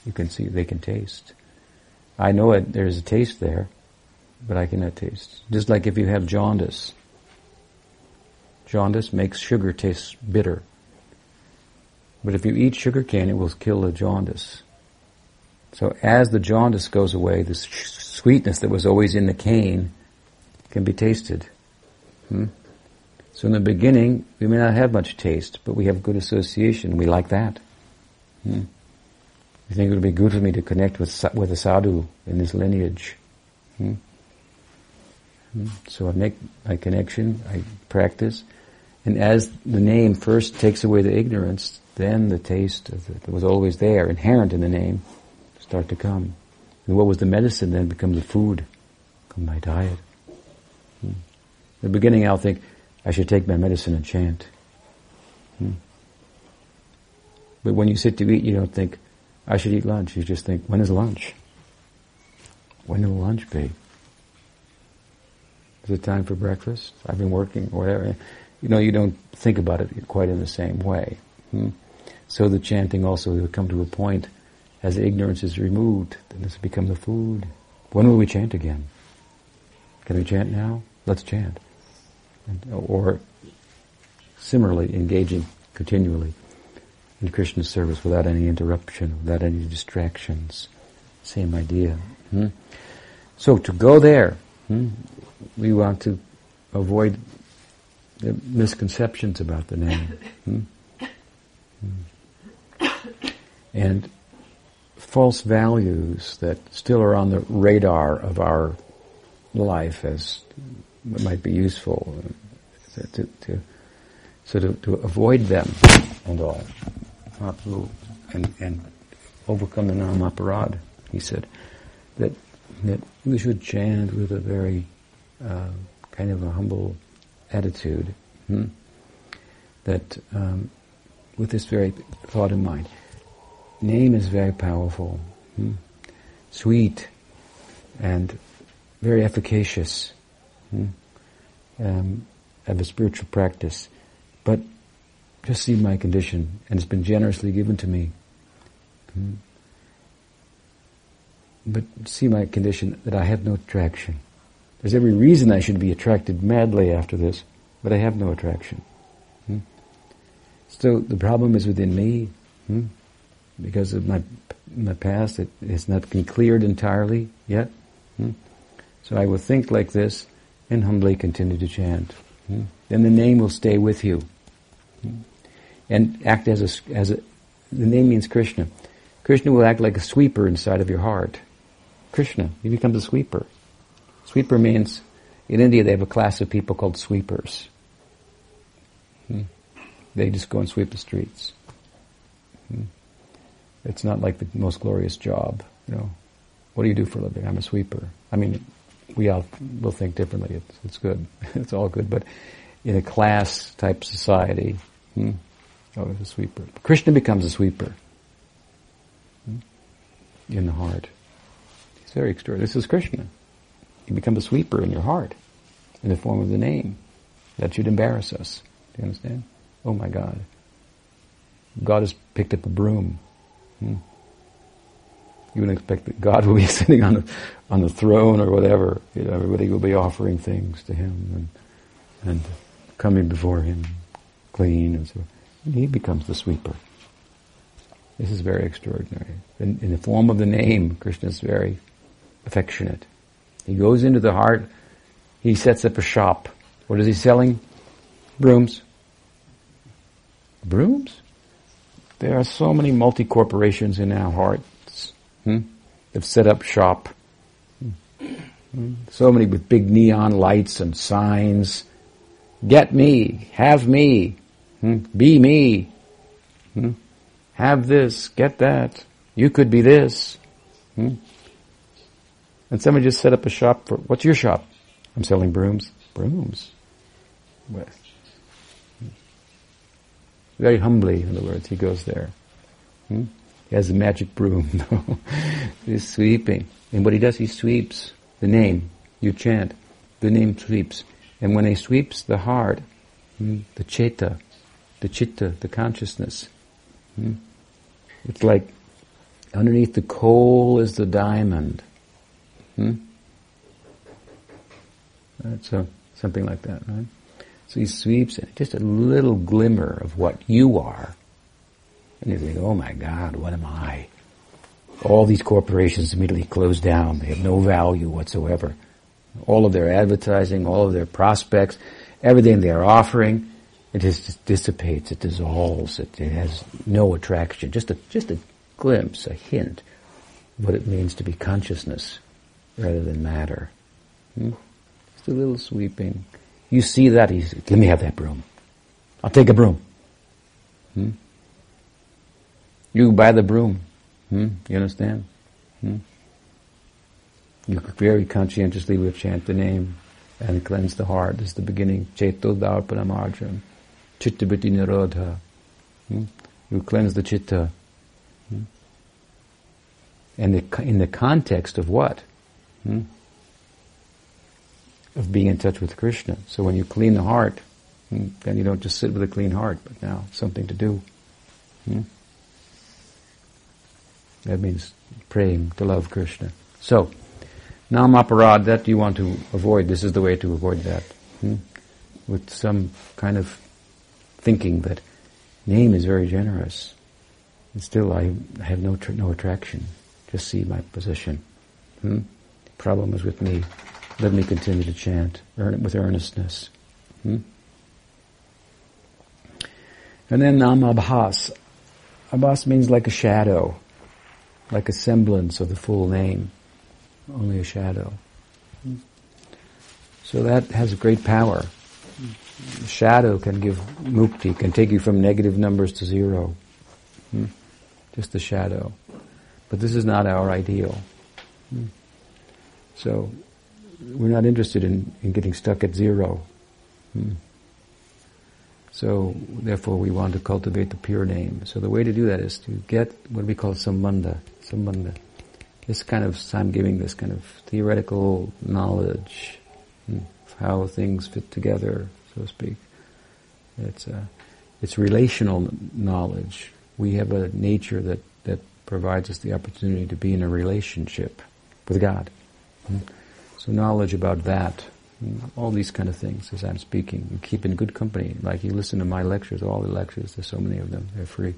A: you can see, they can taste. I know it, there's a taste there, but I cannot taste. Just like if you have jaundice. Jaundice makes sugar taste bitter. But if you eat sugar cane, it will kill the jaundice. So as the jaundice goes away, the sweetness that was always in the cane can be tasted. Hmm? So in the beginning, we may not have much taste, but we have good association. We like that. Hmm? We think it would be good for me to connect with with a sadhu in this lineage. Hmm? hmm? So I make my connection, I practice, and as the name first takes away the ignorance, then the taste that was always there, inherent in the name, start to come. And what was the medicine then becomes the food, become my diet. Hmm. In the beginning I'll think, I should take my medicine and chant. Hmm. But when you sit to eat, you don't think, I should eat lunch. You just think, when is lunch? When will lunch be? Is it time for breakfast? I've been working, or whatever. You know, you don't think about it quite in the same way. Hmm? So the chanting also will come to a point as ignorance is removed, then this becomes the food. When will we chant again? Can we chant now? Let's chant. And, or similarly, engaging continually in Krishna's service without any interruption, without any distractions. Same idea. Hmm? So to go there, hmm, we want to avoid the misconceptions about the name. Hmm? Hmm. And false values that still are on the radar of our life as might be useful to, to so to, to avoid them and all and, and overcome the namaparad, he said, that, that we should chant with a very uh, kind of a humble attitude. Hmm? That um, with this very thought in mind, name is very powerful, hmm? sweet, and very efficacious hmm? um, of a spiritual practice. But just see my condition, and it's been generously given to me. Hmm? But see my condition that I have no attraction. There's every reason I should be attracted madly after this, but I have no attraction. Hmm? So the problem is within me, hmm? because of my my past. It has not been cleared entirely yet. So I will think like this and humbly continue to chant. Then the name will stay with you hmm? And act as a as a. The name means Krishna. Krishna will act like a sweeper inside of your heart. Krishna, he becomes a sweeper. Sweeper means, in India they have a class of people called sweepers. Hmm. They just go and sweep the streets. Hmm. It's not like the most glorious job, you know. What do you do for a living? I'm a sweeper. I mean, we all will think differently. It's, it's good. [laughs] it's all good. But in a class type society, hmm, it's a sweeper. Krishna becomes a sweeper hmm, in the heart. It's very extraordinary. This is Krishna. You become a sweeper in your heart in the form of the name. That should embarrass us. Do you understand? Oh my God. God has picked up a broom Hmm. You would expect that God [laughs] will be sitting on the, on the throne or whatever. You know, everybody will be offering things to Him and, and coming before Him clean and so. And he becomes the sweeper. This is very extraordinary. In, in the form of the name, Krishna is very affectionate. He goes into the heart. He sets up a shop. What is he selling? Brooms. Brooms? There are so many multi-corporations in our hearts. Hmm? They've set up shop. Hmm? So many with big neon lights and signs. Get me, have me, hmm? be me, hmm? have this, get that. You could be this. Hmm? And somebody just set up a shop for, what's your shop? I'm selling brooms. Brooms. Very humbly, in other words, he goes there. He has a magic broom. [laughs] He's sweeping. And what he does, he sweeps the name. You chant. The name sweeps. And when he sweeps the heart, the cheta, the chitta, the consciousness, hmm, it's like underneath the coal is the diamond. Hmm? Something like that, right? So he sweeps in just a little glimmer of what you are. And you think, oh my God, what am I? All these corporations immediately close down. They have no value whatsoever. All of their advertising, all of their prospects, everything they are offering, it just dissipates, it dissolves, it, it has no attraction. Just a, just a glimpse, a hint what it means to be consciousness rather than matter. Hmm? Just a little sweeping. You see that, he's, let me have that broom. I'll take a broom. Hmm? You buy the broom. Hmm? You understand? Hmm? You very conscientiously will chant the name and cleanse the heart. This is the beginning. Cheto Darpanamarjan. Chittabriti Nirodha. Hmm? You cleanse the chitta. Hmm? And the, in the context of what? Hmm? Of being in touch with Krishna. So when you clean the heart, hmm, then you don't just sit with a clean heart, but now something to do. Hmm? That means praying to love Krishna. So, namaparad, that you want to avoid. This is the way to avoid that. Hmm? With some kind of thinking that name is very generous. And still I have no, tr- no attraction. Just see my position. Hmm? Problem is with me. Let me continue to chant earn it with earnestness. Hmm? And then namabhas. Abhas means like a shadow like a semblance of the full name, only a shadow. So that has a great power. The shadow can give mukti, can take you from negative numbers to zero. Hmm? Just the shadow. But this is not our ideal. Hmm? So we're not interested in, in getting stuck at zero. Hmm? So therefore we want to cultivate the pure name. So the way to do that is to get what we call sambandha, sambandha. This kind of, I'm giving this kind of theoretical knowledge hmm, of how things fit together, so to speak. It's, uh, it's relational knowledge. We have a nature that, that provides us the opportunity to be in a relationship with God. So knowledge about that, all these kind of things as I'm speaking, and keep in good company. Like you listen to my lectures, all the lectures, there's so many of them, they're free.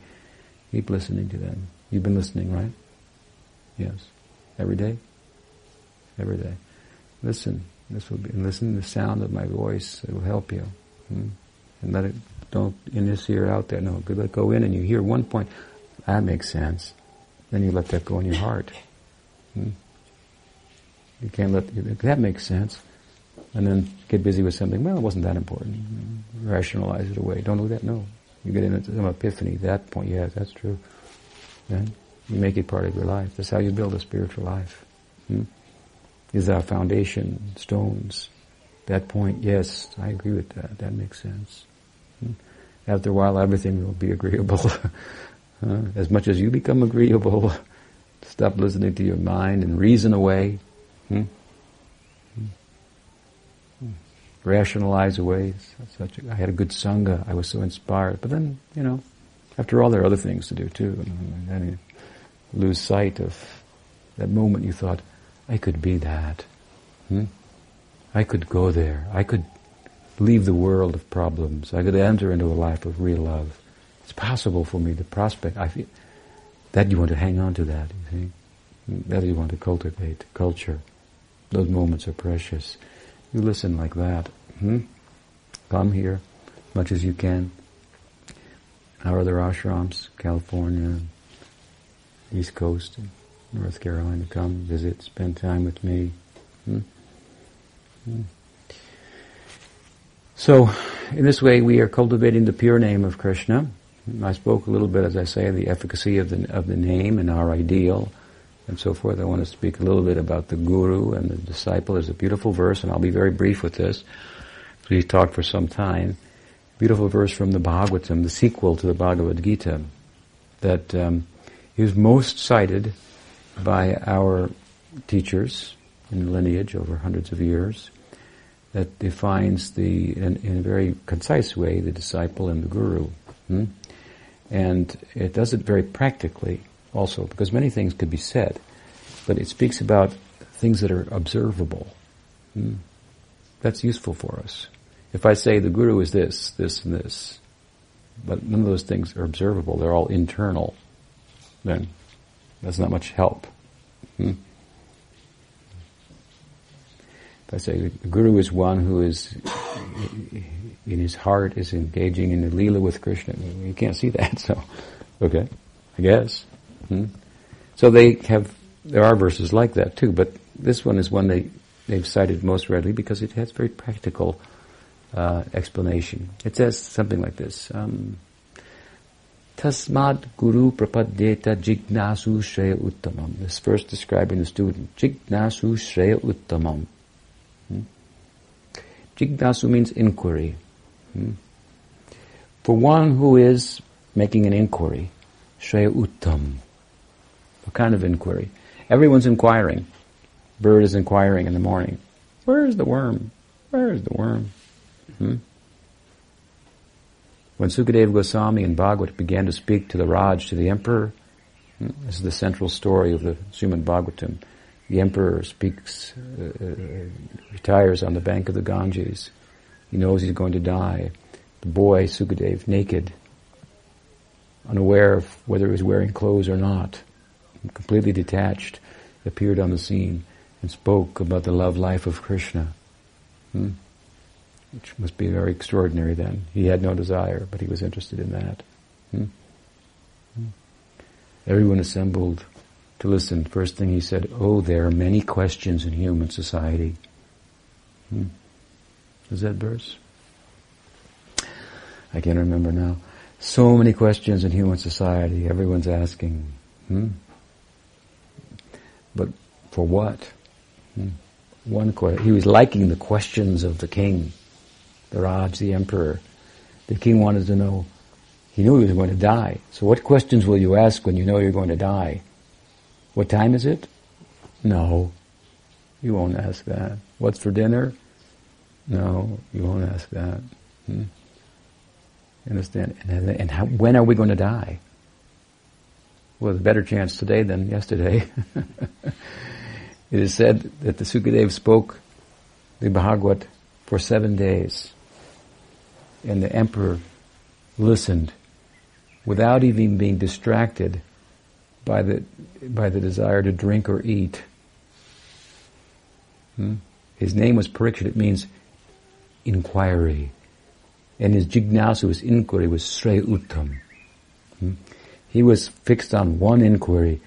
A: Keep listening to them. You've been listening, right? Yes. Every day? Every day. Listen. This will be, and listen to the sound of my voice. It will help you. Hmm? And let it, don't in this ear out there. No, let go in and you hear one point. That makes sense. Then you let that go in your heart. Hmm? You can't let, that makes sense. And then get busy with something, well, it wasn't that important. Rationalize it away. Don't do that, no. You get into some epiphany, At that point, yes, that's true. Then you make it part of your life. That's how you build a spiritual life. Hmm? Is our foundation stones. That point, yes, I agree with that. That makes sense. After a while, everything will be agreeable. [laughs] as much as you become agreeable, [laughs] stop listening to your mind and reason away. Hmm? hmm? hmm. Rationalize away. Such a, I had a good sangha. I was so inspired. But then, you know, after all, there are other things to do too. And lose sight of that moment you thought, I could be that. Hmm? I could go there. I could leave the world of problems. I could enter into a life of real love. It's possible for me. The prospect, I feel, that you want to hang on to that, you see. That you want to cultivate, culture. Those moments are precious. You listen like that. Hmm? Come here. much as you can. Our other ashrams, California, East Coast, North Carolina, come visit, spend time with me. Hmm? Hmm. So, in this way, we are cultivating the pure name of Krishna. I spoke a little bit, as I say, the efficacy of the of the name and our ideal, and so forth. I want to speak a little bit about the guru and the disciple. There's a beautiful verse, and I'll be very brief with this. We talked for some time. Beautiful verse from the Bhagavatam, the sequel to the Bhagavad Gita, that um, is most cited by our teachers in lineage over hundreds of years that defines the, in, in, a very concise way, the disciple and the guru. Hmm? And it does it very practically also, because many things could be said, but it speaks about things that are observable. Hmm? That's useful for us. If I say the guru is this, this, and this, but none of those things are observable, they're all internal, then that's not much help. Hmm? If I say the guru is one who is, in his heart, is engaging in the lila with Krishna, you can't see that, [laughs] so, okay, I guess. Hmm? So they have, there are verses like that too, but this one is one they, they've cited most readily because it has very practical uh, explanation. It says something like this. Um, Tasmad Guru Prapadyeta Jignasu Shreya Uttamam. This first describing the student. Jignasu Shreya Uttamam. Hmm? Jignasu means inquiry. Hmm? For one who is making an inquiry, Shreya Uttam. What kind of inquiry? Everyone's inquiring. Bird is inquiring in the morning. Where is the worm? Where is the worm? Hmm? When Sukadeva Goswami and Bhagavat began to speak to the Raj, to the emperor, hmm, this is the central story of the Srimad Bhagavatam. The emperor speaks, uh, uh, retires on the bank of the Ganges. He knows he's going to die. The boy, Sukadev, naked, unaware of whether he was wearing clothes or not, completely detached, appeared on the scene and spoke about the love life of Krishna. Hmm? Which must be very extraordinary then. He had no desire, but he was interested in that. Hmm? Hmm. Everyone assembled to listen. First thing he said, oh, there are many questions in human society. Hmm. Is that verse? I can't remember now. So many questions in human society. Everyone's asking. Hmm? But for what? Hmm. One question. He was liking the questions of the king the Raj, the emperor. The king wanted to know, he knew he was going to die. So what questions will you ask when you know you're going to die? What time is it? No, you won't ask that. What's for dinner? No, you won't ask that. Hmm? Understand? And, and how, when are we going to die? Well, a better chance today than yesterday. [laughs] it is said that the Sukadev spoke the Bhagavad for seven days and the emperor listened without even being distracted by the, by the desire to drink or eat. Hmm? His name was Parikshit. It means inquiry. And his jignasu, his inquiry, was Shrey Uttam. Hmm? He was fixed on one inquiry,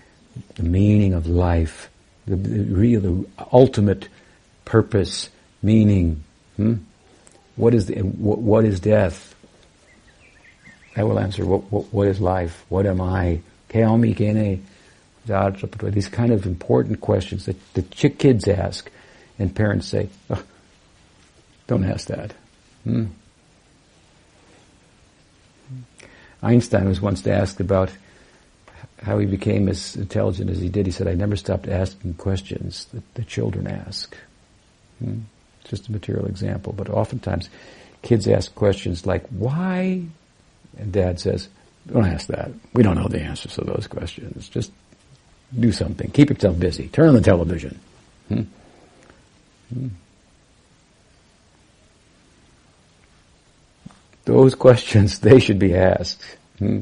A: the meaning of life, the, the real, the ultimate purpose, meaning. Hmm? What is the, what, what is death? I will answer. What, what, what is life? What am I? These kind of important questions that the kids ask, and parents say, oh, "Don't ask that." Hmm. Einstein was once asked about how he became as intelligent as he did. He said, "I never stopped asking questions that the children ask." Hmm just a material example, but oftentimes kids ask questions like, why? And dad says, don't ask that. We don't know the answers to those questions. Just do something. Keep yourself busy. Turn on the television. Hmm? Hmm. Those questions, [laughs] they should be asked. Hmm?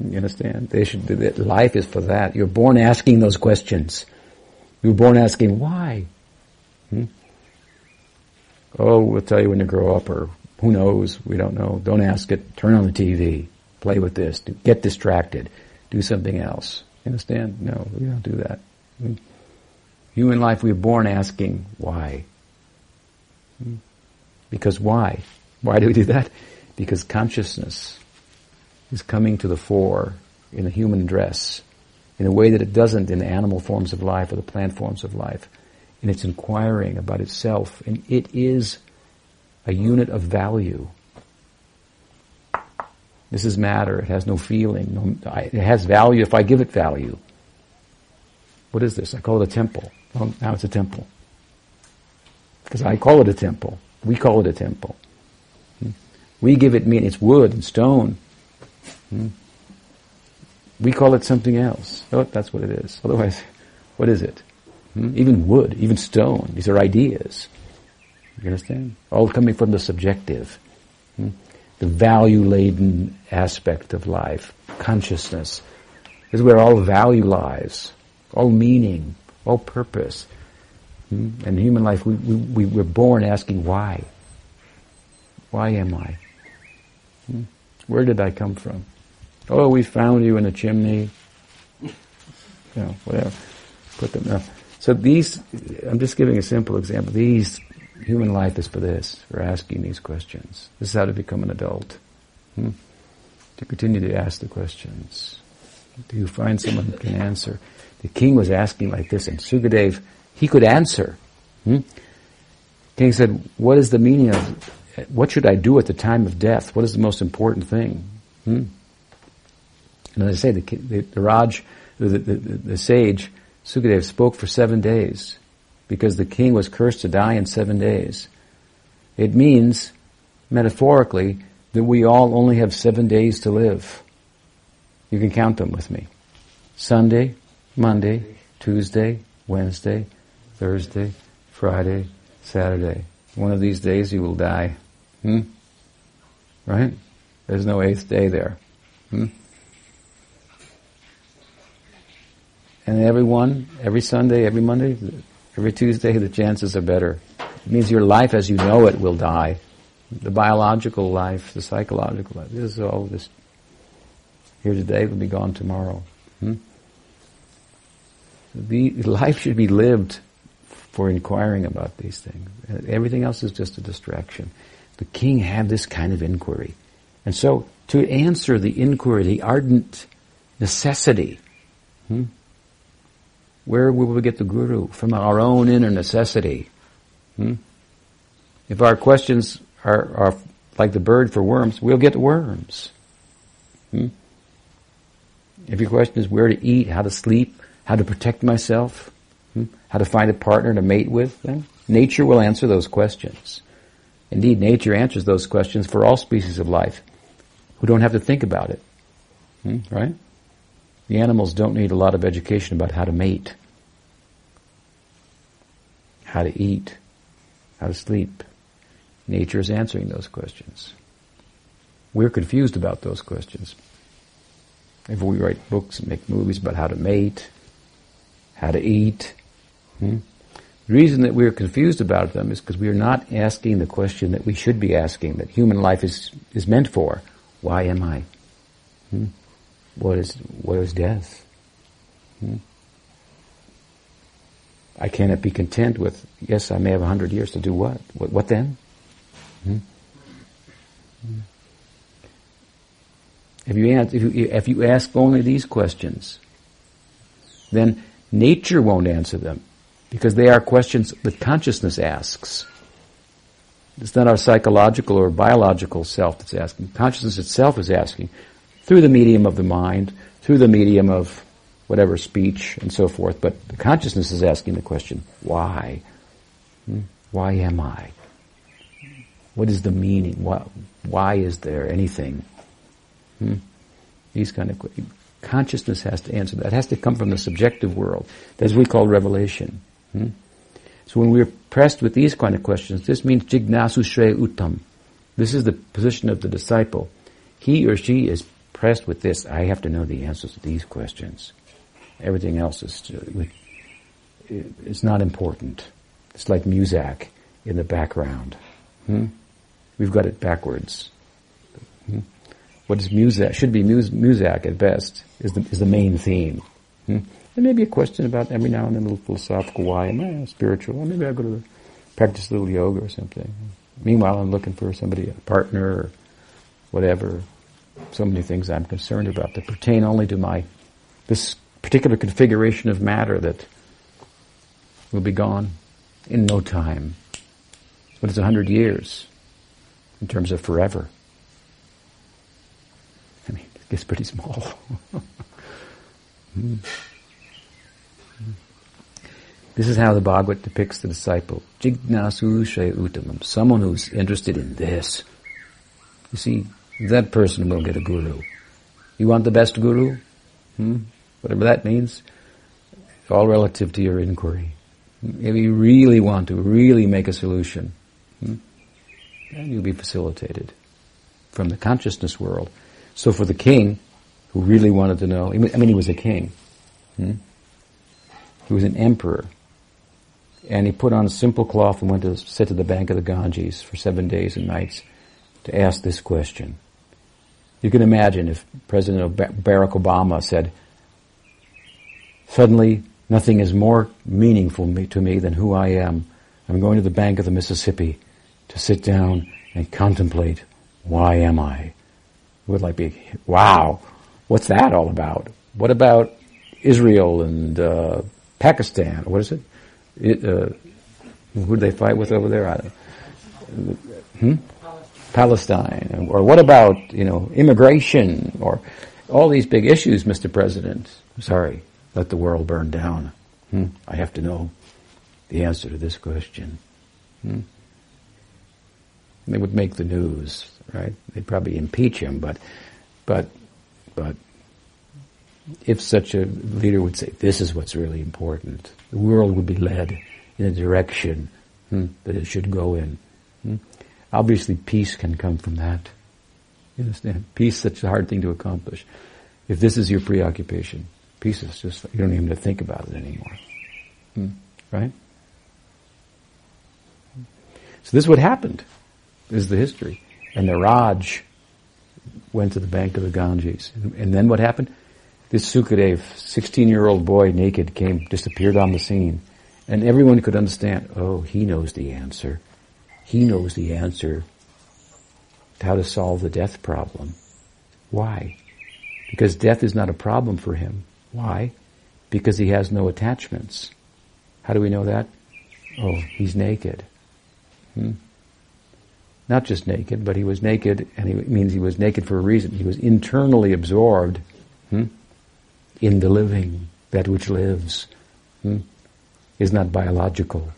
A: You understand? They should, life is for that. You're born asking those questions. You're born asking why. Hmm? oh, we'll tell you when you grow up, or Who knows? We don't know. Don't ask it. Turn on the TV. Play with this. Get distracted. Do something else. You understand? No, we don't do that. Human life, we are born asking why. Because why? Why do we do that? Because consciousness is coming to the fore in a human dress in a way that it doesn't in the animal forms of life or the plant forms of life. And it's inquiring about itself, and it is a unit of value. This is matter. It has no feeling. No, it has value if I give it value. What is this? I call it a temple. Well, now it's a temple. Because I call it a temple. We call it a temple. Hmm? We give it meaning. It's wood and stone. Hmm? We call it something else. Oh, that's what it is. Otherwise, [laughs] what is it? Hmm? Even wood, even stone. These are ideas. You understand? All coming from the subjective. Hmm? The value-laden aspect of life. Consciousness. This is where all value lies. All meaning. All purpose. Hmm? And in human life, we, we, we were born asking why. Why am I? Hmm? Where did I come from? Oh, we found you in a chimney. [laughs] You know, whatever. Put them there. So these, I'm just giving a simple example. These, human life is for this, for asking these questions. This is how to become an adult. Hmm? To continue to ask the questions. Do you find someone who can answer? The king was asking like this, and Sukadev, he could answer. Hmm? King said, what is the meaning of, what should I do at the time of death? What is the most important thing? Hmm? And as I say, the, the, the Raj, the, the, the sage, Sukadev spoke for seven days because the king was cursed to die in seven days. It means, metaphorically, that we all only have seven days to live. You can count them with me. Sunday, Monday, Tuesday, Wednesday, Thursday, Friday, Saturday. One of these days you will die. Hmm? Right? There's no eighth day there. Hmm? And everyone, every Sunday, every Monday, every Tuesday, the chances are better. It means your life as you know it will die. The biological life, the psychological life, this is all this here today will be gone tomorrow. Hmm? Life should be lived for inquiring about these things. Everything else is just a distraction. The king had this kind of inquiry. And so, to answer the inquiry, the ardent necessity, hmm, where will we get the guru? From our own inner necessity. Hmm? If our questions are, are like the bird for worms, we'll get worms. Hmm? If your question is where to eat, how to sleep, how to protect myself, hmm? how to find a partner to mate with, then nature will answer those questions. Indeed, nature answers those questions for all species of life who don't have to think about it. Hmm? Right? The animals don't need a lot of education about how to mate, how to eat, how to sleep. Nature is answering those questions. We're confused about those questions. If we write books and make movies about how to mate, how to eat, hmm? the reason that we're confused about them is because we are not asking the question that we should be asking, that human life is, is meant for. Why am I? Hmm? What is what is death? Hmm? I cannot be content with yes, I may have a hundred years to do what? What, what then? Hmm? hmm? If you, if you if you ask only these questions, then nature won't answer them because they are questions that consciousness asks. It's not our psychological or biological self that's asking. Consciousness itself is asking through the medium of the mind, through the medium of whatever speech and so forth. But the consciousness is asking the question, why? Hmm? Why am I? What is the meaning? Why, why is there anything? Hmm? These kind of questions. Consciousness has to answer that. It has to come from the subjective world. That's what we call revelation. Hmm? So when we're pressed with these kind of questions, this means jignasu shreya uttam. This is the position of the disciple. He or she is pressed with this, I have to know the answers to these questions. Everything else is it's not important. It's like music in the background. Hmm? We've got it backwards. Hmm? What is Muzak, should be Muzak at best, is the, is the main theme. Hmm? There may be a question about every now and then a little philosophical, why am I spiritual? Or maybe I'll go to the, practice a little yoga or something. Meanwhile, I'm looking for somebody, a partner or whatever. So many things I'm concerned about that pertain only to my, this particular configuration of matter that will be gone in no time. But it's a hundred years in terms of forever. I mean, it gets pretty small. [laughs] hmm. This is how the Bhagavat depicts the disciple. Jignasu Shay Uttamam. Someone who's interested in this. You see, that person will get a guru. You want the best guru? Hmm? Whatever that means. It's all relative to your inquiry. If you really want to really make a solution, hmm, then you'll be facilitated from the consciousness world. So for the king, who really wanted to know, I mean he was a king. Hmm? He was an emperor. And he put on a simple cloth and went to sit at the bank of the Ganges for seven days and nights to ask this question. You can imagine if President Barack Obama said, suddenly nothing is more meaningful to me than who I am. I'm going to the bank of the Mississippi to sit down and contemplate why am I? Would like be, wow, what's that all about? What about Israel and uh, Pakistan? What is it? it uh, who do they fight with over there? Hmm? Palestine. Or what about, you know, immigration or all these big issues, Mr. President? Sorry, let the world burn down. Hmm? I have to know the answer to this question. Hmm? They would make the news, right? They'd probably impeach him, but, but, but if such a leader would say, this is what's really important, the world would be led in a direction hmm, that it should go in. Obviously, peace can come from that. You understand? Peace is such a hard thing to accomplish. If this is your preoccupation, peace is just, you don't even have to think about it anymore. Hmm? Right? So this is what happened. This is the history. And the Raj went to the bank of the Ganges. And then what happened? this Sukadev, 16 year old boy, naked, came, disappeared on the scene. And everyone could understand, oh, he knows the answer. He knows the answer to how to solve the death problem. Why? Because death is not a problem for him. Why? Because he has no attachments. How do we know that? Oh, he's naked. Hmm? Not just naked, but he was naked, and he means he was naked for a reason. He was internally absorbed. Hmm? in the living, that which lives, hmm, is not biological.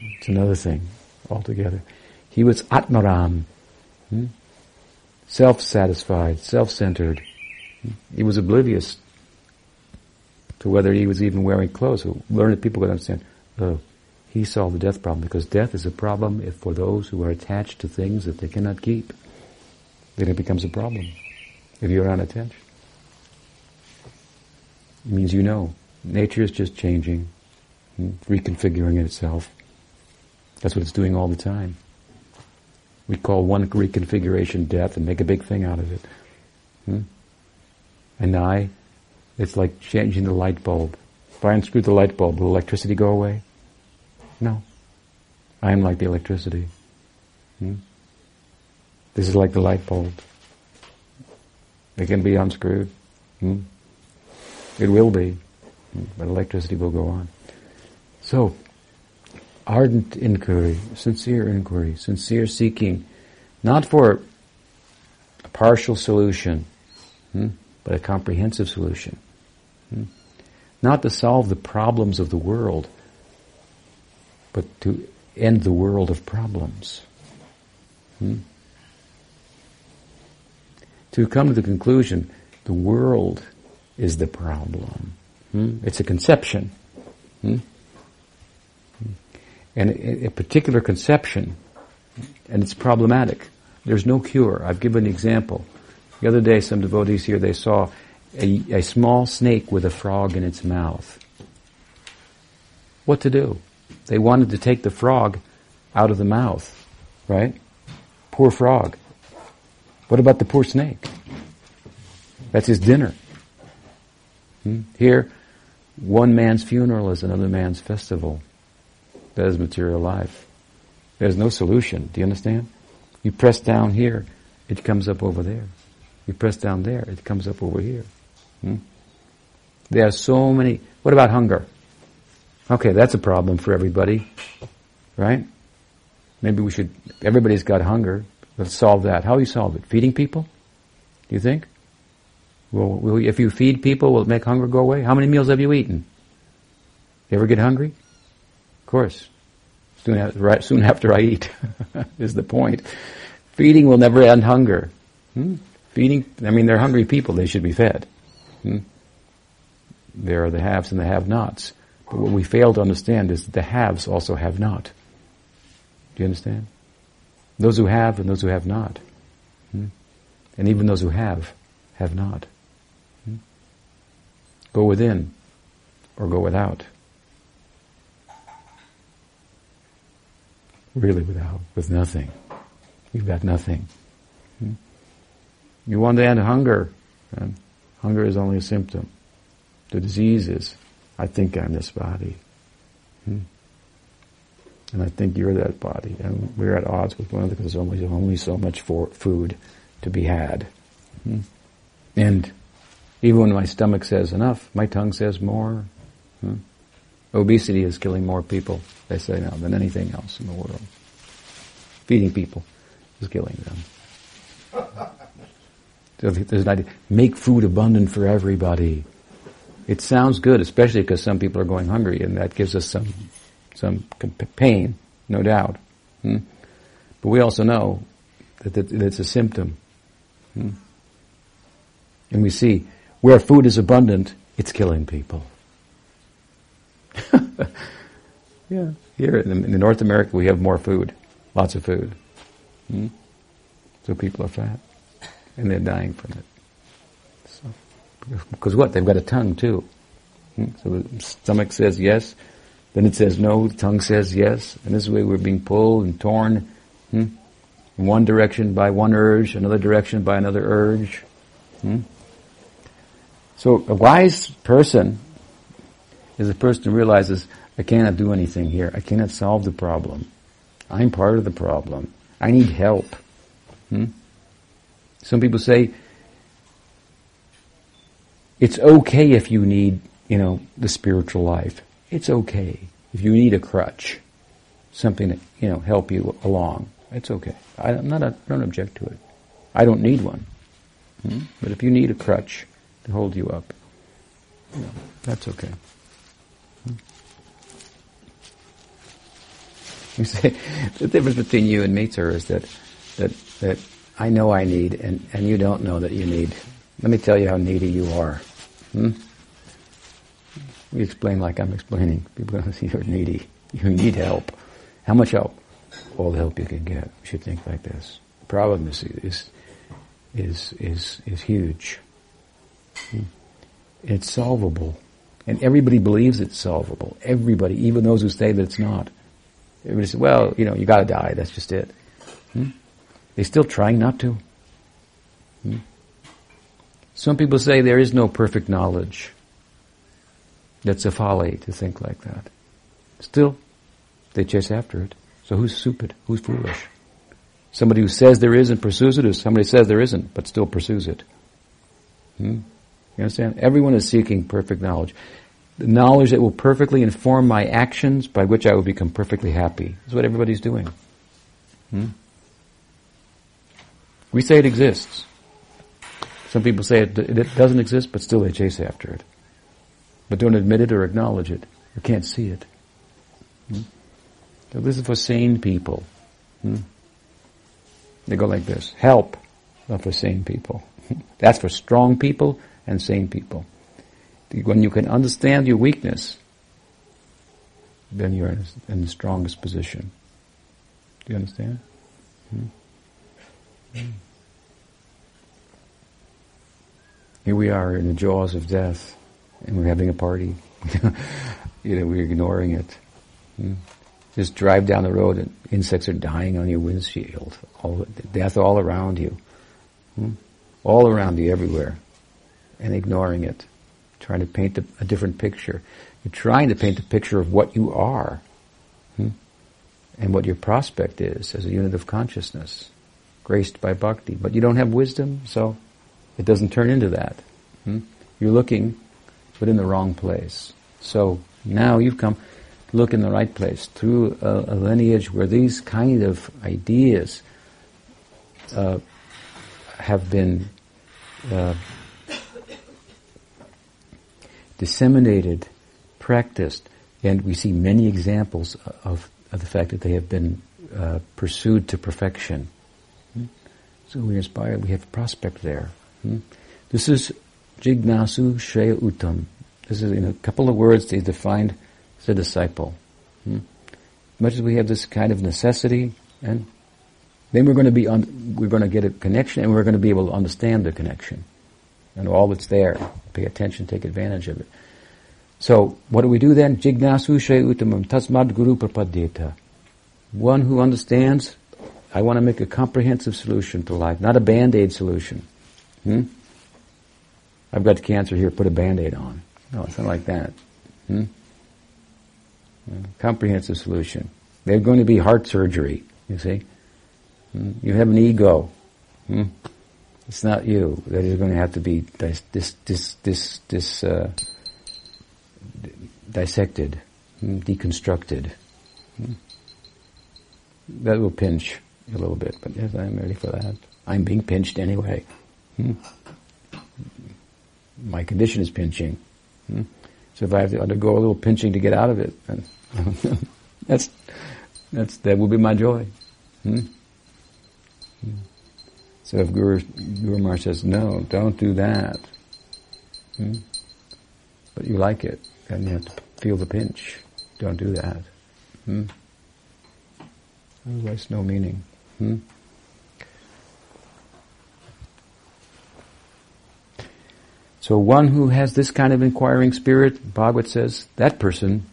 A: It's another thing altogether. He was Atmaram, hmm, self-satisfied, self-centered. He was oblivious to whether he was even wearing clothes. So learned people could understand, oh, he solved the death problem because death is a problem if for those who are attached to things that they cannot keep. Then it becomes a problem if you're attention. It means you know. Nature is just changing, hmm, reconfiguring itself. That's what it's doing all the time. We call one reconfiguration death and make a big thing out of it. Hmm? And I, it's like changing the light bulb. If I unscrew the light bulb, will electricity go away? No. I am like the electricity. Hmm? This is like the light bulb. It can be unscrewed. Hmm? It will be, but electricity will go on. So, ardent inquiry, sincere inquiry, sincere seeking, not for a partial solution, hmm, but a comprehensive solution. Hmm. Not to solve the problems of the world, but to end the world of problems. Hmm to come to the conclusion the world is the problem. Hmm? It's a conception. And a, a particular conception, and it's problematic. There's no cure. I've given an example. The other day, some devotees here, they saw a, a small snake with a frog in its mouth. What to do? They wanted to take the frog out of the mouth, right? Poor frog. What about the poor snake? That's his dinner. Hmm? Here, one man's funeral is another man's festival. That is material life. There's no solution. Do you understand? You press down here, it comes up over there. You press down there, it comes up over here. Hmm? There are so many. What about hunger? Okay, that's a problem for everybody, right? Maybe we should. Everybody's got hunger. Let's solve that. How do you solve it? Feeding people? Do you think? Well, will, if you feed people, will it make hunger go away? How many meals have you eaten? You ever get hungry? Of course. Soon after, right, soon after I eat [laughs] is the point. Feeding will never end hunger. Hmm? Feeding, I mean, they're hungry people. They should be fed. Hmm? There are the haves and the have-nots. But what we fail to understand is that the haves also have not. Do you understand? Those who have and those who have not. Hmm? And even those who have, have not. Hmm? Go within or go without. Really without, with nothing. You've got nothing. Hmm? You want to end hunger. And hunger is only a symptom. The disease is, I think I'm this body. Hmm? And I think you're that body. And we're at odds with one another because there's only, only so much for food to be had. Hmm? And even when my stomach says enough, my tongue says more. Hmm? Obesity is killing more people, they say now, than anything else in the world. Feeding people is killing them. [laughs] So there's an idea, make food abundant for everybody. It sounds good, especially because some people are going hungry, and that gives us some some pain, no doubt. Hmm? But we also know that, that, that it's a symptom. Hmm? And we see where food is abundant, it's killing people. [laughs] yeah, here in, in, North America, we have more food, lots of food. Hmm? So people are fat, and they're dying from it. So, Because what? They've got a tongue too. Hmm? So the stomach says yes, then it says no, the tongue says yes, and this way we're being pulled and torn hmm? in one direction by one urge, another direction by another urge. Hmm? So a wise person is a person realizes, I cannot do anything here. I cannot solve the problem. I'm part of the problem. I need help. Hmm? Some people say, it's okay if you need, you know, the spiritual life. It's okay. If you need a crutch, something to, you know, help you along, it's okay. I, am not, a, don't object to it. I don't need one. Hmm? But if you need a crutch to hold you up, you know, that's okay. You say the difference between you and me, sir, is that that that I know I need, and, and you don't know that you need. Let me tell you how needy you are. Hmm? We explain like I'm explaining. People don't see you're needy. You need help. How much help? All the help you can get. You should think like this. The problem is is is is, is huge. Hmm? It's solvable. And everybody believes it's solvable. Everybody, even those who say that it's not. Everybody says, well, you know, you gotta die, that's just it. Hmm? They're still trying not to. Hmm? Some people say there is no perfect knowledge. That's a folly to think like that. Still, they chase after it. So who's stupid? Who's foolish? Somebody who says there is and pursues it, or somebody says there isn't, but still pursues it. Hmm? You understand? Everyone is seeking perfect knowledge. The knowledge that will perfectly inform my actions by which I will become perfectly happy. That's what everybody's doing. Hmm? We say it exists. Some people say it, it doesn't exist, but still they chase after it. But don't admit it or acknowledge it. You can't see it. Hmm? So this is for sane people. Hmm? They go like this. Help, not for sane people. [laughs] That's for strong people and sane people. When you can understand your weakness, then you're in the strongest position. Do you understand? Hmm? hmm. Here we are in the jaws of death, and we're having a party. [laughs] you know, we're ignoring it. Hmm? Just drive down the road and insects are dying on your windshield. All, death all around you. Hmm? All around you, everywhere. And ignoring it. Trying to paint a, a, different picture. You're trying to paint a picture of what you are. Hmm? And what your prospect is as a unit of consciousness. Graced by bhakti. But you don't have wisdom, so it doesn't turn into that. Hmm? You're looking, but in the wrong place. So now you've come look in the right place through a, a lineage where these kind of ideas uh, have been uh, disseminated, practiced, and we see many examples of, of the fact that they have been uh, pursued to perfection. Hmm? So we're inspired, we have a prospect there. Hmm? This is Jignasu Shreya Uttam. This is in a couple of words they defined the disciple. Hmm? Much as we have this kind of necessity, and then we're going to be on, we're going to get a connection, and we're going to be able to understand the connection and all that's there. Pay attention, take advantage of it. So, what do we do then? Jignasu she uttamam tasmad guru prapadyeta. One who understands, I want to make a comprehensive solution to life, not a band-aid solution. Hmm? I've got cancer here, put a band-aid on. No, it's not like that. Hmm? comprehensive solution. There's going to be heart surgery, you see. Hmm? You have an ego. It's not you. That is going to have to be dis, dis, dis, dis, dis uh, dissected, deconstructed. Hmm? That will pinch a little bit, but yes, I'm ready for that. I'm being pinched anyway. Hmm? My condition is pinching. Hmm? So if I have to undergo a little pinching to get out of it, then [laughs] that's that's that will be my joy. Hmm. So if Guru Guru Maharaj says no, don't do that, hmm? but you like it, then you have to feel the pinch. Don't do that. Hmm? Otherwise, no meaning. Hmm? So one who has this kind of inquiring spirit, Bhagavat says, that person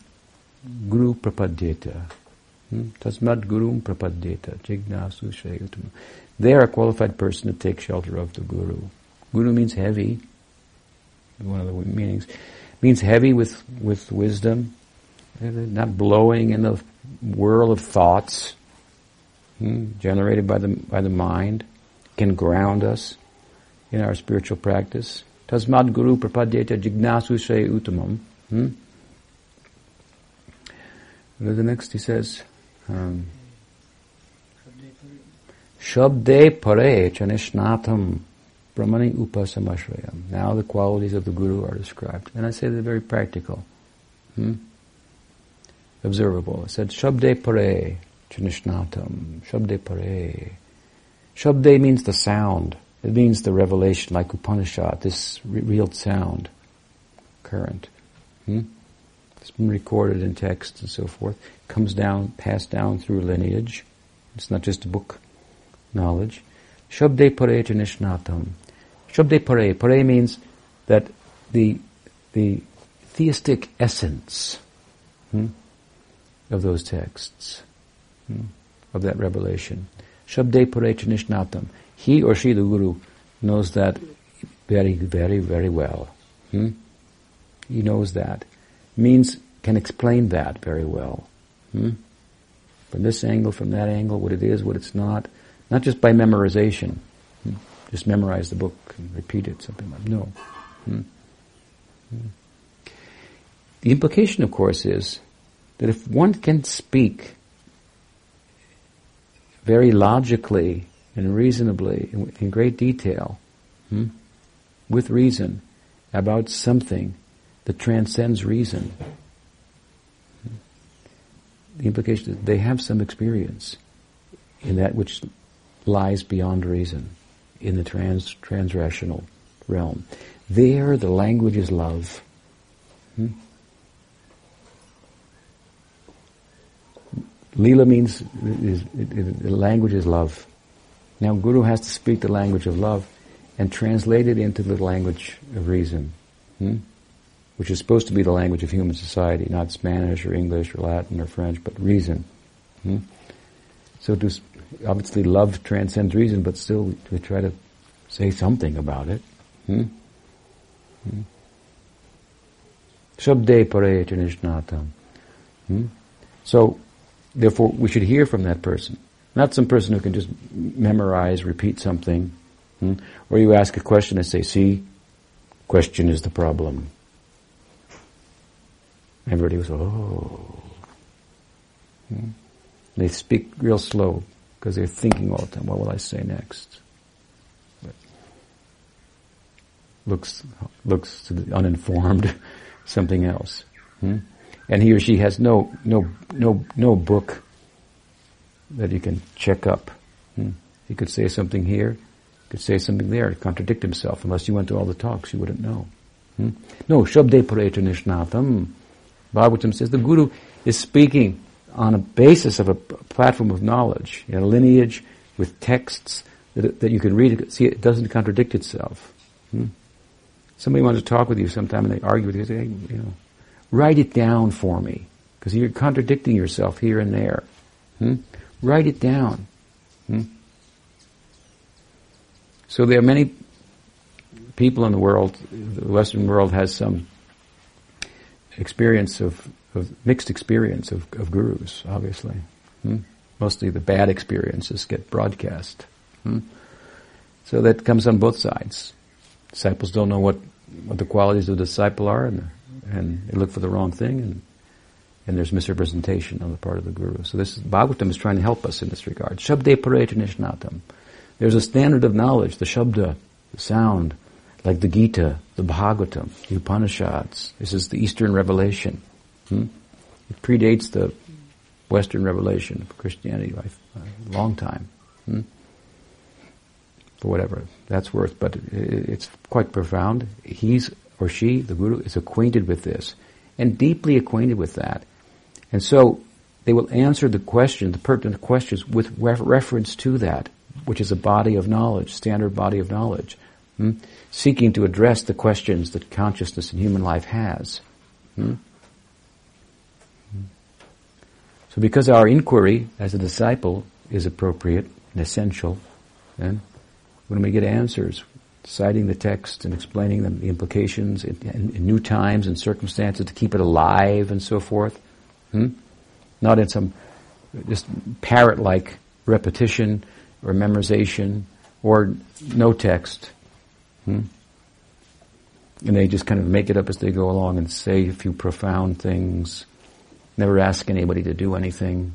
A: Guru Prapadyeta. Hmm? Tasmad Guru Prapadyeta. Jignasu Shayutam. They are a qualified person to take shelter of the Guru. Guru means heavy. One of the meanings. Means heavy with, with wisdom. Not blowing in the whirl of thoughts hmm? generated by the, by the mind. Can ground us in our spiritual practice. Tasmad Guru Prapadyeta Jignasu Shayutamam. Hmm? the next he says, um, Shabde pare chanishnatam brahmani upasamashrayam. Now the qualities of the Guru are described. And I say they're very practical. Hmm? Observable. It said, Shabde pare chanishnatam. Shabde pare. Shabde means the sound. It means the revelation, like Upanishad, this re- real sound, current. Hmm? It's been recorded in text and so forth. Comes down, passed down through lineage. It's not just a book knowledge. Shabde pare janishnatam. Shabde pare. Pare means that the, the theistic essence hmm, of those texts, hmm, of that revelation. Shabde pare janishnatam. He or she, the Guru, knows that very, very, very well. Hmm? He knows that means can explain that very well. Hmm? From this angle, from that angle, what it is, what it's not. Not just by memorization. Hmm? Just memorize the book and repeat it, something like No. Hmm? hmm? The implication, of course, is that if one can speak very logically and reasonably, in, in great detail, hmm, with reason, about something that transcends reason. The implication is they have some experience in that which lies beyond reason, in the trans transrational realm. There, the language is love. Hmm? Lila means is, the language is love. Now, Guru has to speak the language of love and translate it into the language of reason. Hmm? which is supposed to be the language of human society, not Spanish or English or Latin or French, but reason. Hmm? So to, obviously love transcends reason, but still we try to say something about it. Hmm? Hmm? Shabde pare. Hmm? So, therefore, we should hear from that person. Not some person who can just memorize, repeat something. Hmm? Or you ask a question and say, see, question is the problem. Everybody was, oh. Hmm? They speak real slow because they're thinking all the time, what will I say next? Looks, looks uninformed, [laughs] something else. Hmm? And he or she has no, no, no, no book that you can check up. Hmm? He could say something here, could say something there, contradict himself. Unless you went to all the talks, you wouldn't know. Hmm? No, Shabde Pareta Nishnatam. Bhagavatam says the Guru is speaking on a basis of a platform of knowledge, a lineage with texts that, that you can read. See, it doesn't contradict itself. Hmm? Somebody wants to talk with you sometime and they argue with you, say, you know, write it down for me. Because you're contradicting yourself here and there. Hmm? Write it down. Hmm? So there are many people in the world, the Western world has some experience of, of mixed experience of, of gurus, obviously. Hmm? Mostly the bad experiences get broadcast. Hmm? So that comes on both sides. Disciples don't know what, what the qualities of the disciple are, and, and they look for the wrong thing, and and there's misrepresentation on the part of the guru. So this Bhagavatam is trying to help us in this regard. Shabde pareta. There's a standard of knowledge, the Shabda, the sound, like the Gita, the Bhagavatam, the Upanishads. This is the Eastern revelation. Hmm? It predates the Western revelation of Christianity by a long time. Hmm? For whatever that's worth, but it's quite profound. He's or she, the Guru, is acquainted with this and deeply acquainted with that. And so they will answer the question, the pertinent questions with reference to that, which is a body of knowledge, standard body of knowledge, hmm? seeking to address the questions that consciousness in human life has. Hmm? So because our inquiry as a disciple is appropriate and essential, then when we get answers, citing the text and explaining them, the implications in, in, in new times and circumstances to keep it alive and so forth, Hmm? Not in some just parrot-like repetition or memorization or no text. Hmm? And they just kind of make it up as they go along and say a few profound things. Never ask anybody to do anything.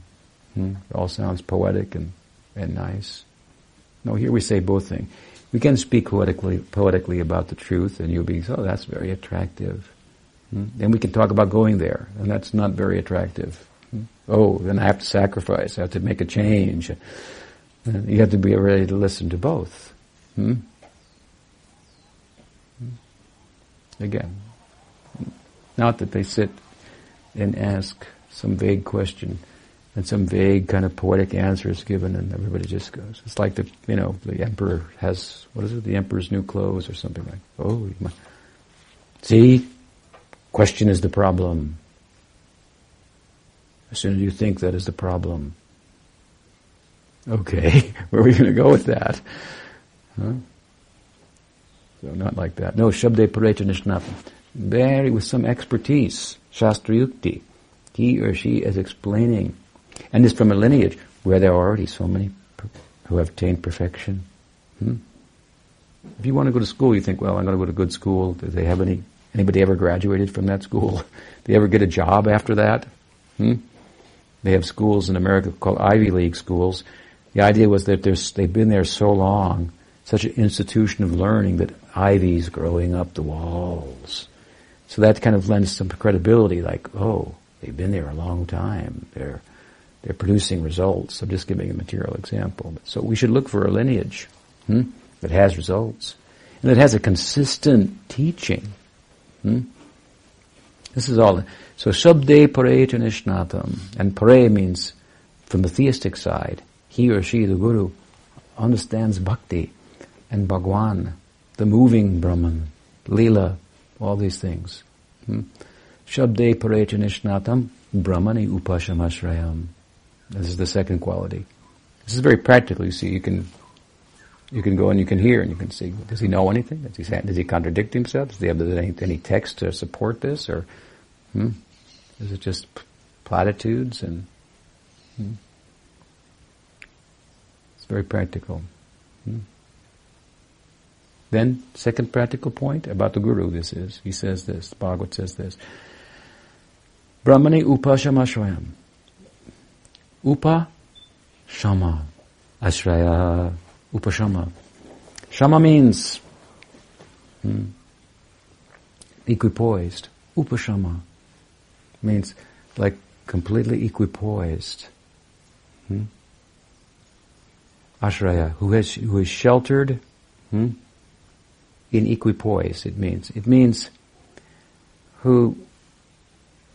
A: Hmm? It all sounds poetic and, and nice. No, here we say both things. We can speak poetically, poetically about the truth, and you'll be, oh, that's very attractive. Hmm? Then we can talk about going there, and that's not very attractive. Hmm? Oh, then I have to sacrifice. I have to make a change. And you have to be ready to listen to both. Hmm? hmm? Again, not that they sit and ask some vague question and some vague kind of poetic answer is given and everybody just goes. It's like the, you know, the emperor has, what is it, the emperor's new clothes or something like, oh, see, Question is the problem. As soon as you think that is the problem. Okay, [laughs] where are we going to go with that? Huh? So not like that. No, Shabde Pareta Nishnapam. Very, with some expertise, Shastra Yukti. He or she is explaining. And this from a lineage where there are already so many who have attained perfection. Hmm? If you want to go to school, you think, well, I'm going to go to good school. Do they have any Anybody ever graduated from that school? Do [laughs] they ever get a job after that? Hmm? They have schools in America called Ivy League schools. The idea was that they've been there so long, such an institution of learning that ivy's growing up the walls. So that kind of lends some credibility, like, oh, they've been there a long time. They're they're producing results. I'm just giving a material example. So we should look for a lineage hmm, that has results and that has a consistent teaching. Hmm? This is all. So Shabde Pare Nishnatam. And Pare means, from the theistic side, he or she, the Guru, understands Bhakti and Bhagwan, the moving Brahman, Leela, all these things. Hmm? Shabde Pare Nishnatam Brahmani Upashamashrayam. This is the second quality. This is very practical. You see, you can you can go and you can hear and you can see. Does he know anything? Does he does he contradict himself? Does he have any, any text to support this, or hmm? is it just platitudes and? Hmm? It's very practical. Hmm? Then, second practical point about the Guru. This is he says this. Bhagavat says this. Brahmani upashama shwayam. Upa shama. Ashraya upashama. Shama means hmm, equipoised. Upashama means like completely equipoised. Hmm? Ashraya, who has who is sheltered hmm, in equipoise. It means it means who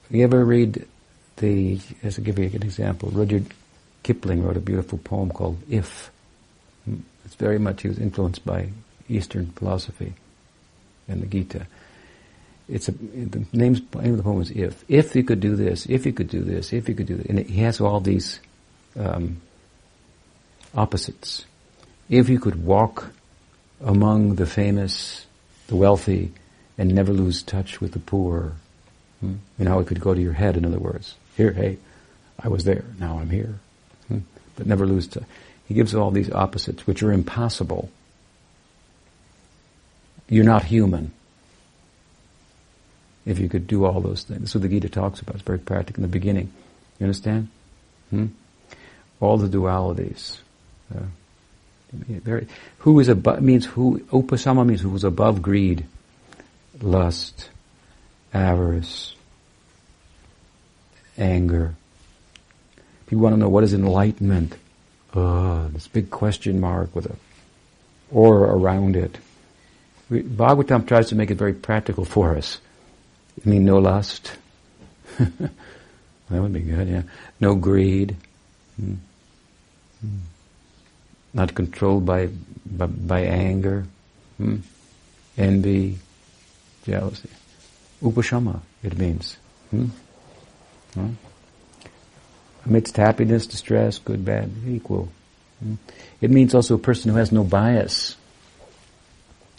A: you ever read the, as to give you an example, Rudyard Kipling wrote a beautiful poem called If. It's very much, he was influenced by Eastern philosophy and the Gita. It's a, the name's, name of the poem is If. If you could do this, if you could do this, if you could do this. And he has all these um, opposites. If you could walk among the famous, the wealthy, and never lose touch with the poor, Hmm? You know how it could go to your head, in other words. Here, hey, I was there, now I'm here. Hmm? But never lose touch. He gives all these opposites, which are impossible. You're not human. If you could do all those things. That's what the Gita talks about. It's very practical in the beginning. You understand? Hmm? All the dualities. Uh, very, who is above, means who, upasama means who is above greed, lust, avarice, anger. People want to know what is enlightenment. Uh, this big question mark with a aura around it. Bhagavatam tries to make it very practical for us. I mean, no lust. [laughs] that would be good, yeah. No greed. Mm. Mm. Not controlled by, by, by anger, mm. envy, jealousy. Upashama, it means. Hmm? Hmm? Amidst happiness, distress, good, bad, equal. Hmm? It means also a person who has no bias.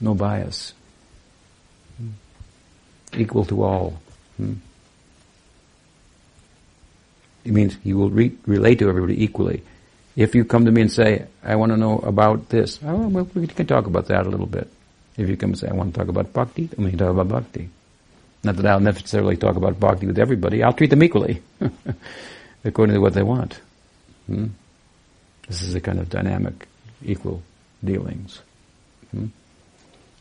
A: No bias. Hmm? Equal to all. Hmm? It means he will re- relate to everybody equally. If you come to me and say, I want to know about this, oh, well, we can talk about that a little bit. If you come and say, I want to talk about bhakti, then we can talk about bhakti. Not that I'll necessarily talk about bhakti with everybody. I'll treat them equally, [laughs] according to what they want. Hmm? This is a kind of dynamic, equal dealings. Hmm?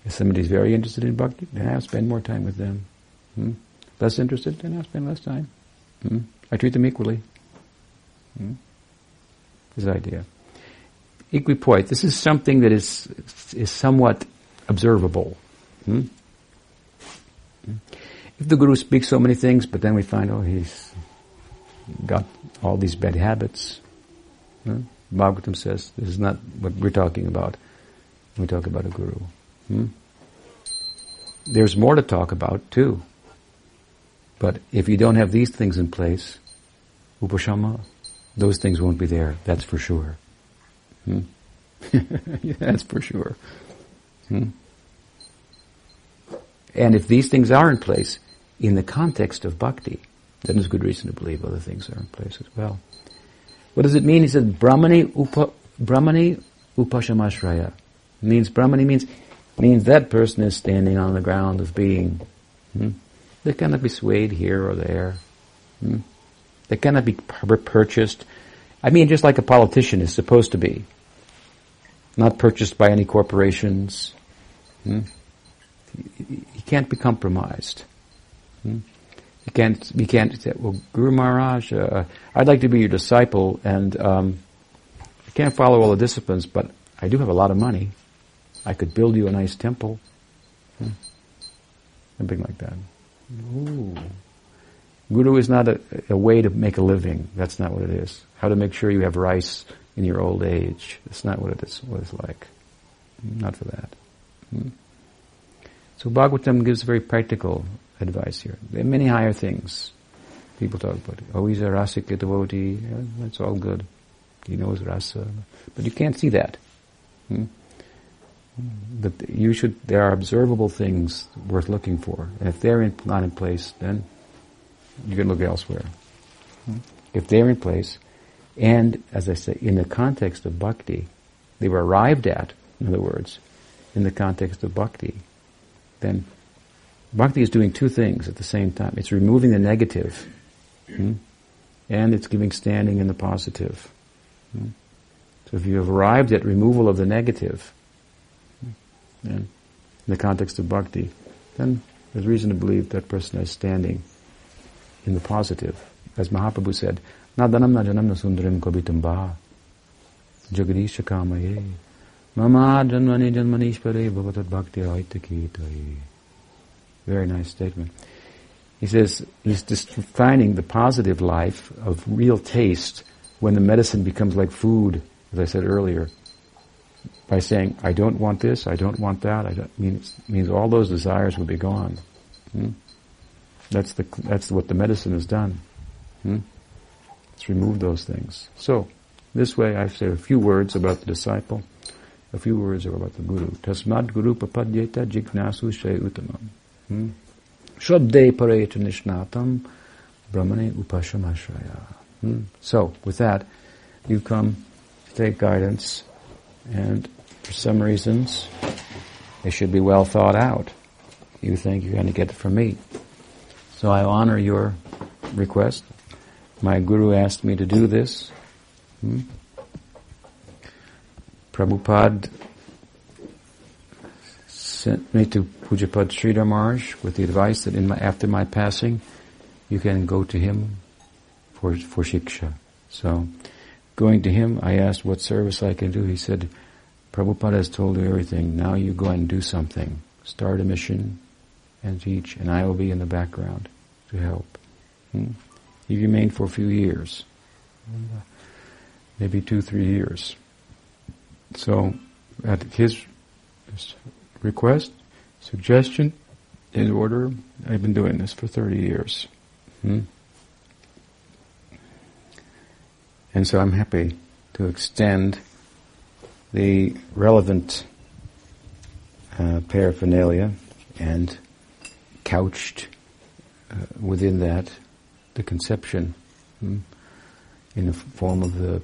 A: If somebody's very interested in bhakti, then I'll spend more time with them. Hmm? Less interested, then I'll spend less time. Hmm? I treat them equally. Hmm? This idea. Equipoise. This is something that is is somewhat observable. Hmm? hmm? If the Guru speaks so many things, but then we find, oh, he's got all these bad habits. Huh? Bhagavatam says this is not what we're talking about. We talk about a Guru. Hmm? There's more to talk about too. But if you don't have these things in place, upashama, those things won't be there. That's for sure. Hmm? [laughs] that's for sure. Hmm? And if these things are in place, in the context of bhakti, then there's good reason to believe other things are in place as well. What does it mean? He says, Brahmani, upa, Brahmani upashamashraya. Means, Brahmani means, means that person is standing on the ground of being. Hmm? They cannot be swayed here or there. Hmm? They cannot be purchased. I mean, just like a politician is supposed to be. Not purchased by any corporations. Hmm? He can't be compromised. Hmm? You can't, you can't say, well, Guru Maharaj, uh, I'd like to be your disciple and, um, I can't follow all the disciplines, but I do have a lot of money. I could build you a nice temple. Hmm? Something like that. Ooh. Guru is not a, a, way to make a living. That's not what it is. How to make sure you have rice in your old age. That's not what it is, what it's like. Not for that. Hmm? So Bhagavatam gives very practical advice here. There are many higher things. People talk about, oh, he's a rasika devotee. Yeah, that's all good. He knows rasa. But you can't see that. Hmm? But you should, there are observable things worth looking for. And if they're in, not in place, then you can look elsewhere. Hmm? If they're in place, and as I say, in the context of bhakti, they were arrived at, in other words, in the context of bhakti, then bhakti is doing two things at the same time. It's removing the negative, hmm? and it's giving standing in the positive. Hmm? So if you have arrived at removal of the negative, in the context of bhakti, then there's reason to believe that person is standing in the positive. As Mahaprabhu said, Nadanam na janam na sundarim kabitam ba jagadisha kamaye mama janmani janmanishpare bhavatat bhakti aitakitaye. Very nice statement. He says he's just finding the positive life of real taste when the medicine becomes like food, as I said earlier by saying, I don't want this, I don't want that, I don't, means, means all those desires will be gone. Hmm? That's the, that's what the medicine has done. Hmm? It's removed those things. So, this way I've said a few words about the disciple, a few words about the guru. Tasmad guru prapadyeta jignasu shay utamam. Hmm? Pareta nishnatam brahmane upashamashraya. Hmm? So, with that, you come to take guidance and for some reasons, it should be well thought out. You think you're going to get it from me. So I honor your request. My guru asked me to do this. Hmm? Prabhupada sent me to Pujapad Sridhar with the advice that my, after my passing, you can go to him for, for shiksha. So, going to him, I asked what service I can do. He said, Prabhupada has told you everything. Now you go and do something. Start a mission and teach, and I will be in the background to help. Hmm? He remained for a few years, maybe two, three years. So, at his request, suggestion, in order, I've been doing this for 30 years. Hmm? And so I'm happy to extend the relevant uh, paraphernalia and couched uh, within that the conception hmm, in the form of the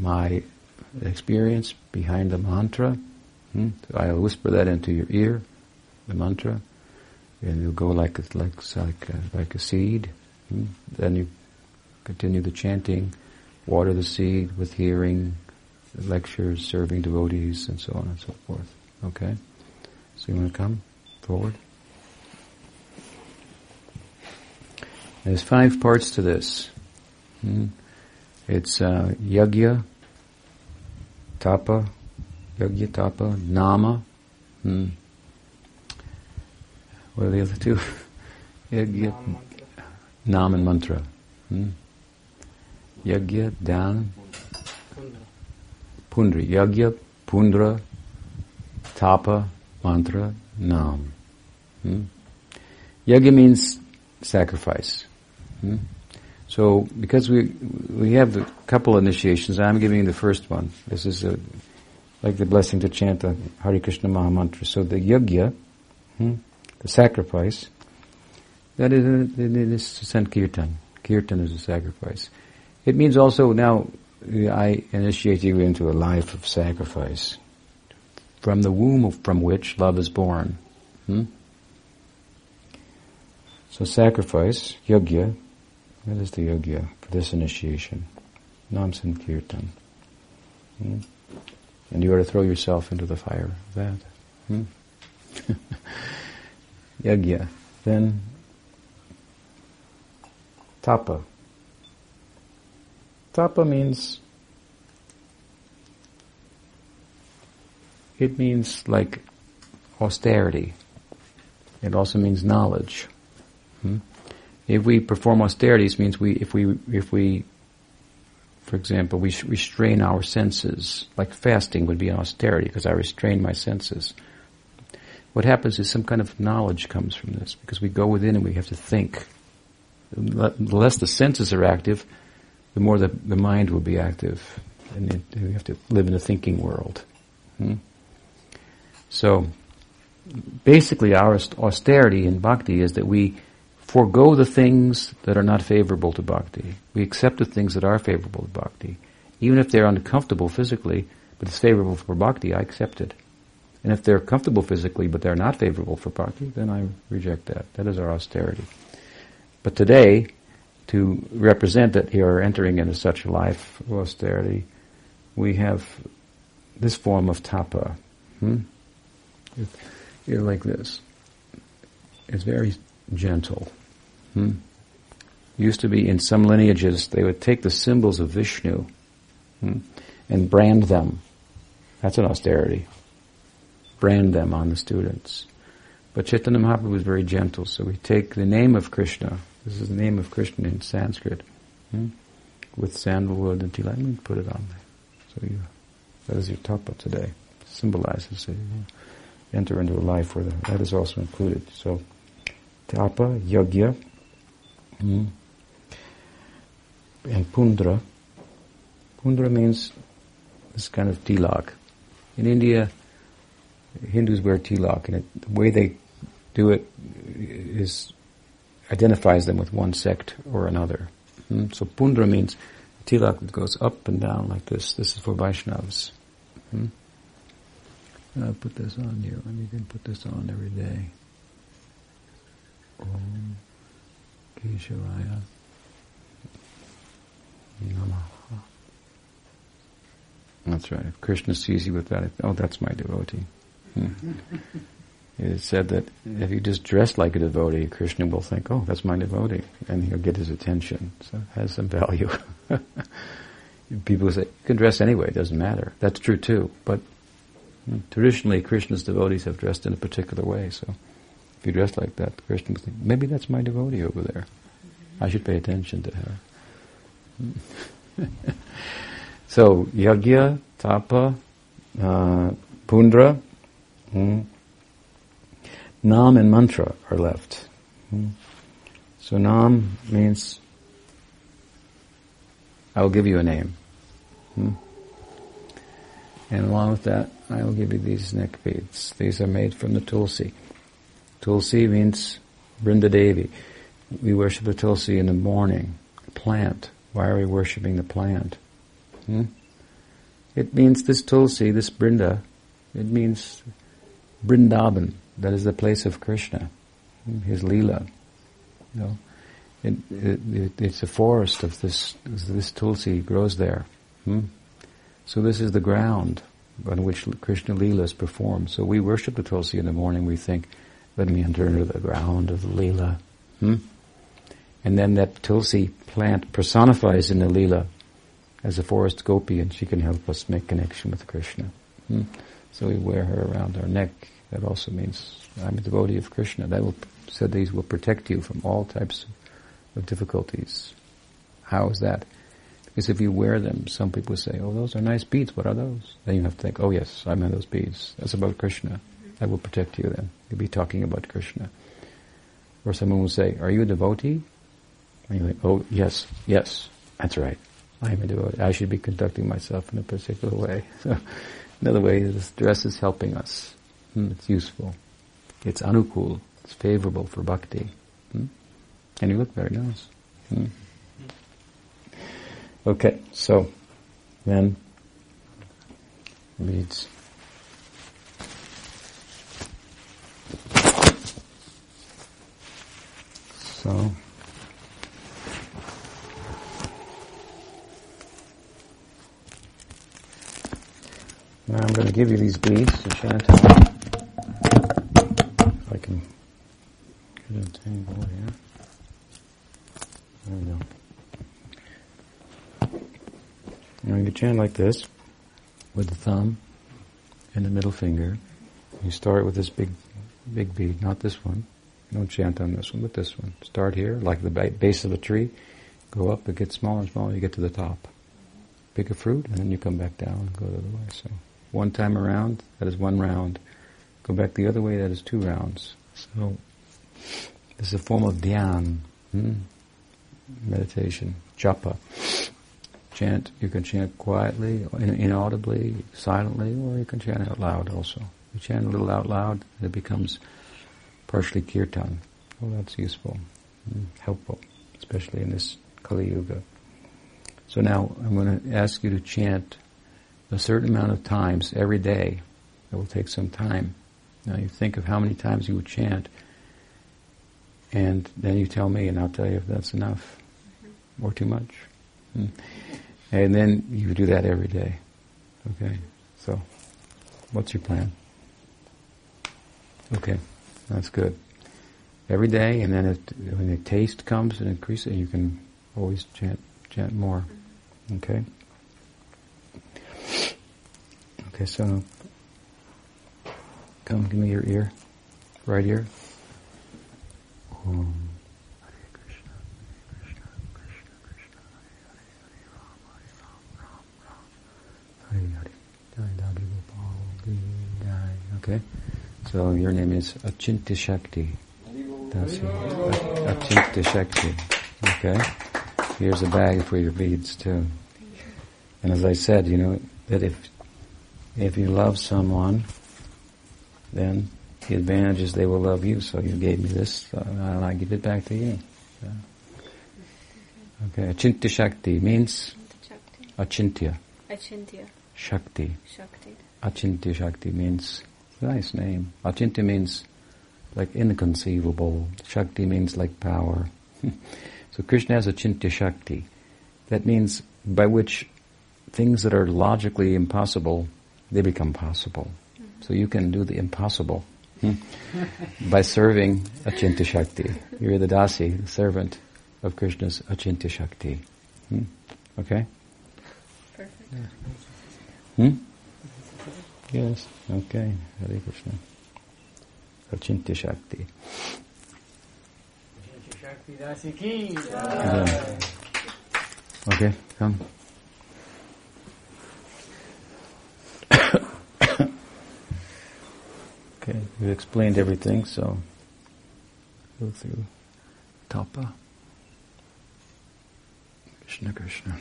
A: my experience behind the mantra. Hmm? So I'll whisper that into your ear, the mantra, and it'll go like a, like like a, like a seed. Hmm? Then you continue the chanting, water the seed with hearing, lectures, serving devotees, and so on and so forth. Okay? So you want to come forward? There's five parts to this. Hmm? It's uh, yagya, tapa, yagya, tapa, nama. Hmm. What are the other two? [laughs] yagya, nam and mantra. Hmm? Yagya, dan, Pundri. Yagya, Pundra, Tapa, Mantra, Nam. Hmm? Yagya means sacrifice. Hmm? So, because we we have a couple initiations, I'm giving the first one. This is a, like the blessing to chant the Hare Krishna Maha Mantra. So the yagya, hmm, the sacrifice, that is, it is to send kirtan. Is a sacrifice. It means also now I initiate you into a life of sacrifice, from the womb from which love is born. Hmm? So sacrifice, yogya, what is the yogya for this initiation? Nam Sankirtan. Hmm? And you are to throw yourself into the fire of that. Hmm? [laughs] Then tapa. Tapa means it means like austerity. It also means knowledge. Hmm? If we perform austerities, means we if we if we, for example, we restrain our senses, like fasting would be an austerity because I restrain my senses. What happens is some kind of knowledge comes from this because we go within and we have to think. the less the senses are active, the more the, the mind will be active. And we have to live in a thinking world. Hmm? So, basically our austerity in bhakti is that we forego the things that are not favorable to bhakti. We accept the things that are favorable to bhakti. Even if they're uncomfortable physically, but it's favorable for bhakti, I accept it. And if they're comfortable physically, but they're not favorable for bhakti, then I reject that. That is our austerity. But today, to represent that you are entering into such a life of austerity, we have this form of tapa. Hmm? You're like this. It's very gentle. Hmm? Used to be in some lineages, they would take the symbols of Vishnu hmm, and brand them. That's an austerity. Brand them on the students. But Chaitanya Mahaprabhu was very gentle, so we take the name of Krishna. This is the name of Krishna in Sanskrit. Hmm, with sandalwood and tea. Let me put it on there. So you, that is your tapa today. Symbolizes it. enter into a life where the, that is also included. So, tapa, yagya, mm, and pundra. Pundra means this kind of tilak. In India, Hindus wear tilak, and it, the way they do it is identifies them with one sect or another. Mm? So pundra means tilak that goes up and down like this. This is for Vaishnavas. Hmm? I'll put this on you, and you can put this on every day. Om Keshavaya Namaha. That's right. If Krishna sees you with that, oh, that's my devotee. Hmm. It is said that if you just dress like a devotee, Krishna will think, oh, that's my devotee, and he'll get his attention. So it has some value. [laughs] People say, you can dress anyway, it doesn't matter. That's true too, but hmm, traditionally Krishna's devotees have dressed in a particular way, so you dress like that, Krishna will think, maybe that's my devotee over there. I should pay attention to her. [laughs] so, yagya, tapa, uh, pundra, hmm, Nam and mantra are left. Hmm. So Nam means I will give you a name. Hmm. And along with that, I will give you these neck beads. These are made from the Tulsi. Tulsi means Brindadevi. We worship the Tulsi in the morning. Plant. Why are we worshipping the plant? Hmm? It means this Tulsi, this Brinda, it means Brindaban. That is the place of Krishna, his Leela. You know, it, it, it, it's a forest of this. This tulsi grows there. Hmm? So this is the ground on which Krishna lila is performed. So we worship the tulsi in the morning. We think, let me enter into the ground of the lila. Hmm? And then that tulsi plant personifies in the lila as a forest gopi, and she can help us make connection with Krishna. Hmm? So we wear her around our neck that also means I'm a devotee of Krishna. That will, said these will protect you from all types of difficulties. How is that? Because if you wear them, some people say, oh, those are nice beads. What are those? Then you have to think, oh yes, I'm in those beads. That's about Krishna. That will protect you then. You'll be talking about Krishna. Or someone will say, are you a devotee? And you think, oh yes, yes, that's right. I am a devotee. I should be conducting myself in a particular way. [laughs] So, another way, this dress is helping us. Hmm, it's useful. It's anukul. It's favorable for bhakti. Hmm? And you look very nice. Hmm. Okay, so then reads. So. Now I'm going to give you these beads to chant on. here. There we go. Now you chant like this with the thumb and the middle finger. You start with this big, big bead, not this one. Don't chant on this one, but this one. Start here, like the base of a tree. Go up, it gets smaller and smaller, you get to the top. Pick a fruit, and then you come back down and go the other way. So, one time around, that is one round. Go back the other way, that is two rounds. So, this is a form of dhyan. Hmm? meditation, japa. Chant, you can chant quietly, inaudibly, silently, or you can chant out loud also. You chant a little out loud, it becomes partially kirtan. Well, that's useful, helpful, especially in this Kali Yuga. So now I'm going to ask you to chant a certain amount of times every day. It will take some time. Now you think of how many times you would chant, and then you tell me, and I'll tell you if that's enough or too much. Hmm. And then you do that every day. Okay? So, what's your plan? Okay, that's good. Every day, and then it, when the taste comes and increases, you can always chant, chant more. Okay? Okay, so come give me your ear, right ear. Okay, so your name is Achintya Shakti. That's Achintya Shakti. Okay, here's a bag for your beads too. And as I said, you know that if if you love someone, then the advantage is they will love you. So you gave me this, and I give it back to you. So. Okay, Achintya Shakti means Achintya.
B: Achintya.
A: Shakti.
B: Shakti.
A: Achintya Shakti means nice name. Achintya means like inconceivable. Shakti means like power. [laughs] so Krishna has Achintya Shakti. That means by which things that are logically impossible, they become possible. So you can do the impossible hmm, [laughs] by serving Achintya Shakti. You're the dasi, the servant of Krishna's Achintya Shakti. Hmm? Okay?
B: Perfect.
A: Hmm? Yes. Okay. Hare Krishna. Achintya Shakti. Yeah. Okay, come. [coughs] okay, we've explained everything, so go through Tapa. Krishna Krishna.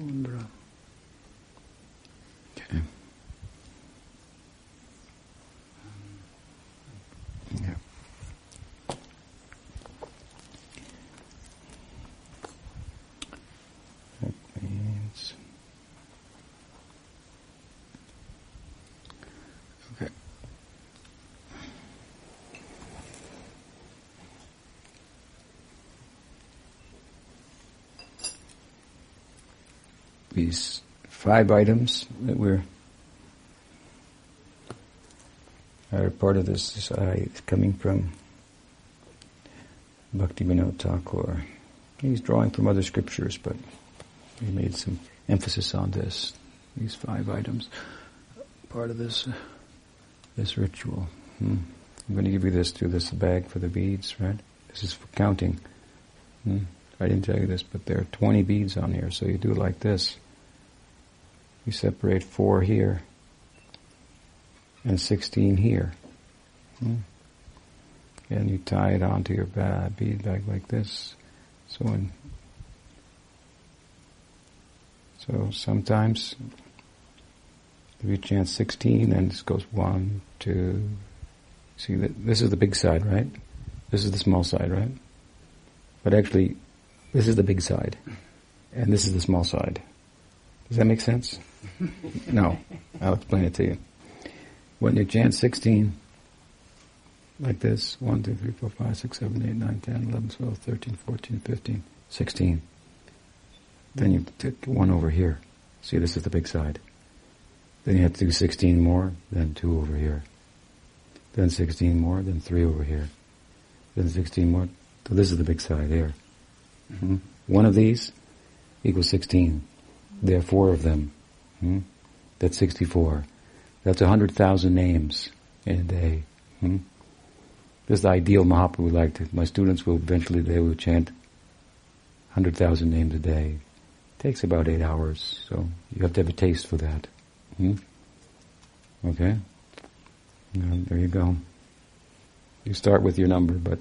A: Undra. Yeah. Okay. These five items that were are part of this uh, coming from Bhakti Vinod Thakur. He's drawing from other scriptures, but he made some emphasis on this. These five items, part of this uh, this ritual. Hmm. I'm going to give you this too. This bag for the beads, right? This is for counting. Hmm. I didn't tell you this, but there are 20 beads on here, so you do like this. You separate four here and 16 here. Hmm. And you tie it onto your bead bag like this. So when, so sometimes if you chant 16, then this goes one, two, see that this is the big side, right? This is the small side, right? But actually, this is the big side, and this is the small side. Does that make sense? [laughs] no. I'll explain it to you. When you chant 16, like this, 1, 2, 3, 4, 5, 6, 7, 8, 9, 10, 11, 12, 13, 14, 15, 16. Then you take one over here. See, this is the big side. Then you have to do 16 more, then 2 over here. Then 16 more, then 3 over here. Then 16 more. So this is the big side here. Mm-hmm. One of these equals 16. There are four of them. Hmm? That's 64. That's 100,000 names in a day. Hmm? This is the ideal Mahaprabhu would like to. My students will eventually, they will chant 100,000 names a day. It takes about eight hours, so you have to have a taste for that. Hmm? Okay? Now, there you go. You start with your number, but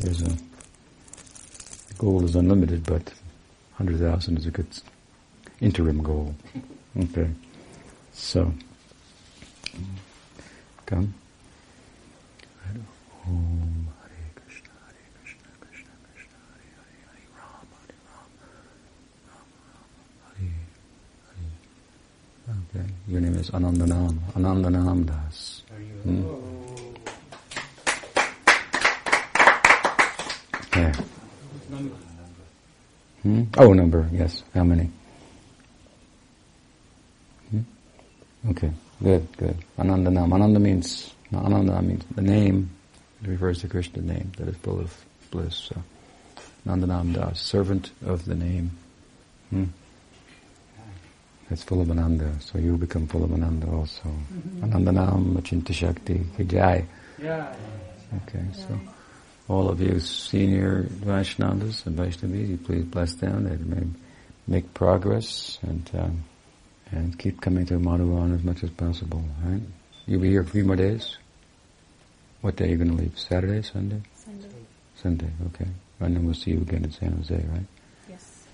A: there's a goal is unlimited, but hundred thousand is a good interim goal. Okay, so come. Om Hare Krishna, Hare Krishna, Krishna Krishna, Hare Hare, Ram, Ram, Ram Ram, Hare Hare. Okay, your name is Anandanam, Anandanam Das. Hmm? Yeah. Hmm? Oh, number, yes. How many? Hmm? Okay, good, good. Anandanam. Ananda means, Ananda means the name, it refers to Krishna's name that is full of bliss. So, Nandanam Das, servant of the name. Hmm? It's full of Ananda, so you become full of Ananda also. Mm-hmm. Anandanam Achintya Shakti Kijai. Yeah. Okay, so all of you senior Vaishnavas and Vaishnavis, you please bless them. They may make progress and um, and keep coming to Madhuvan as much as possible. Right? You'll be here a few more days. What day are you going to leave? Saturday, Sunday?
B: Sunday.
A: Sunday. Okay. And then we'll see you again in San Jose, right?
B: Yes,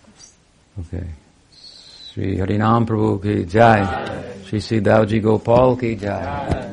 B: of course.
A: Okay. Sri Harinam Prabhu ki jai. Sri Siddhavji Gopal ki jai.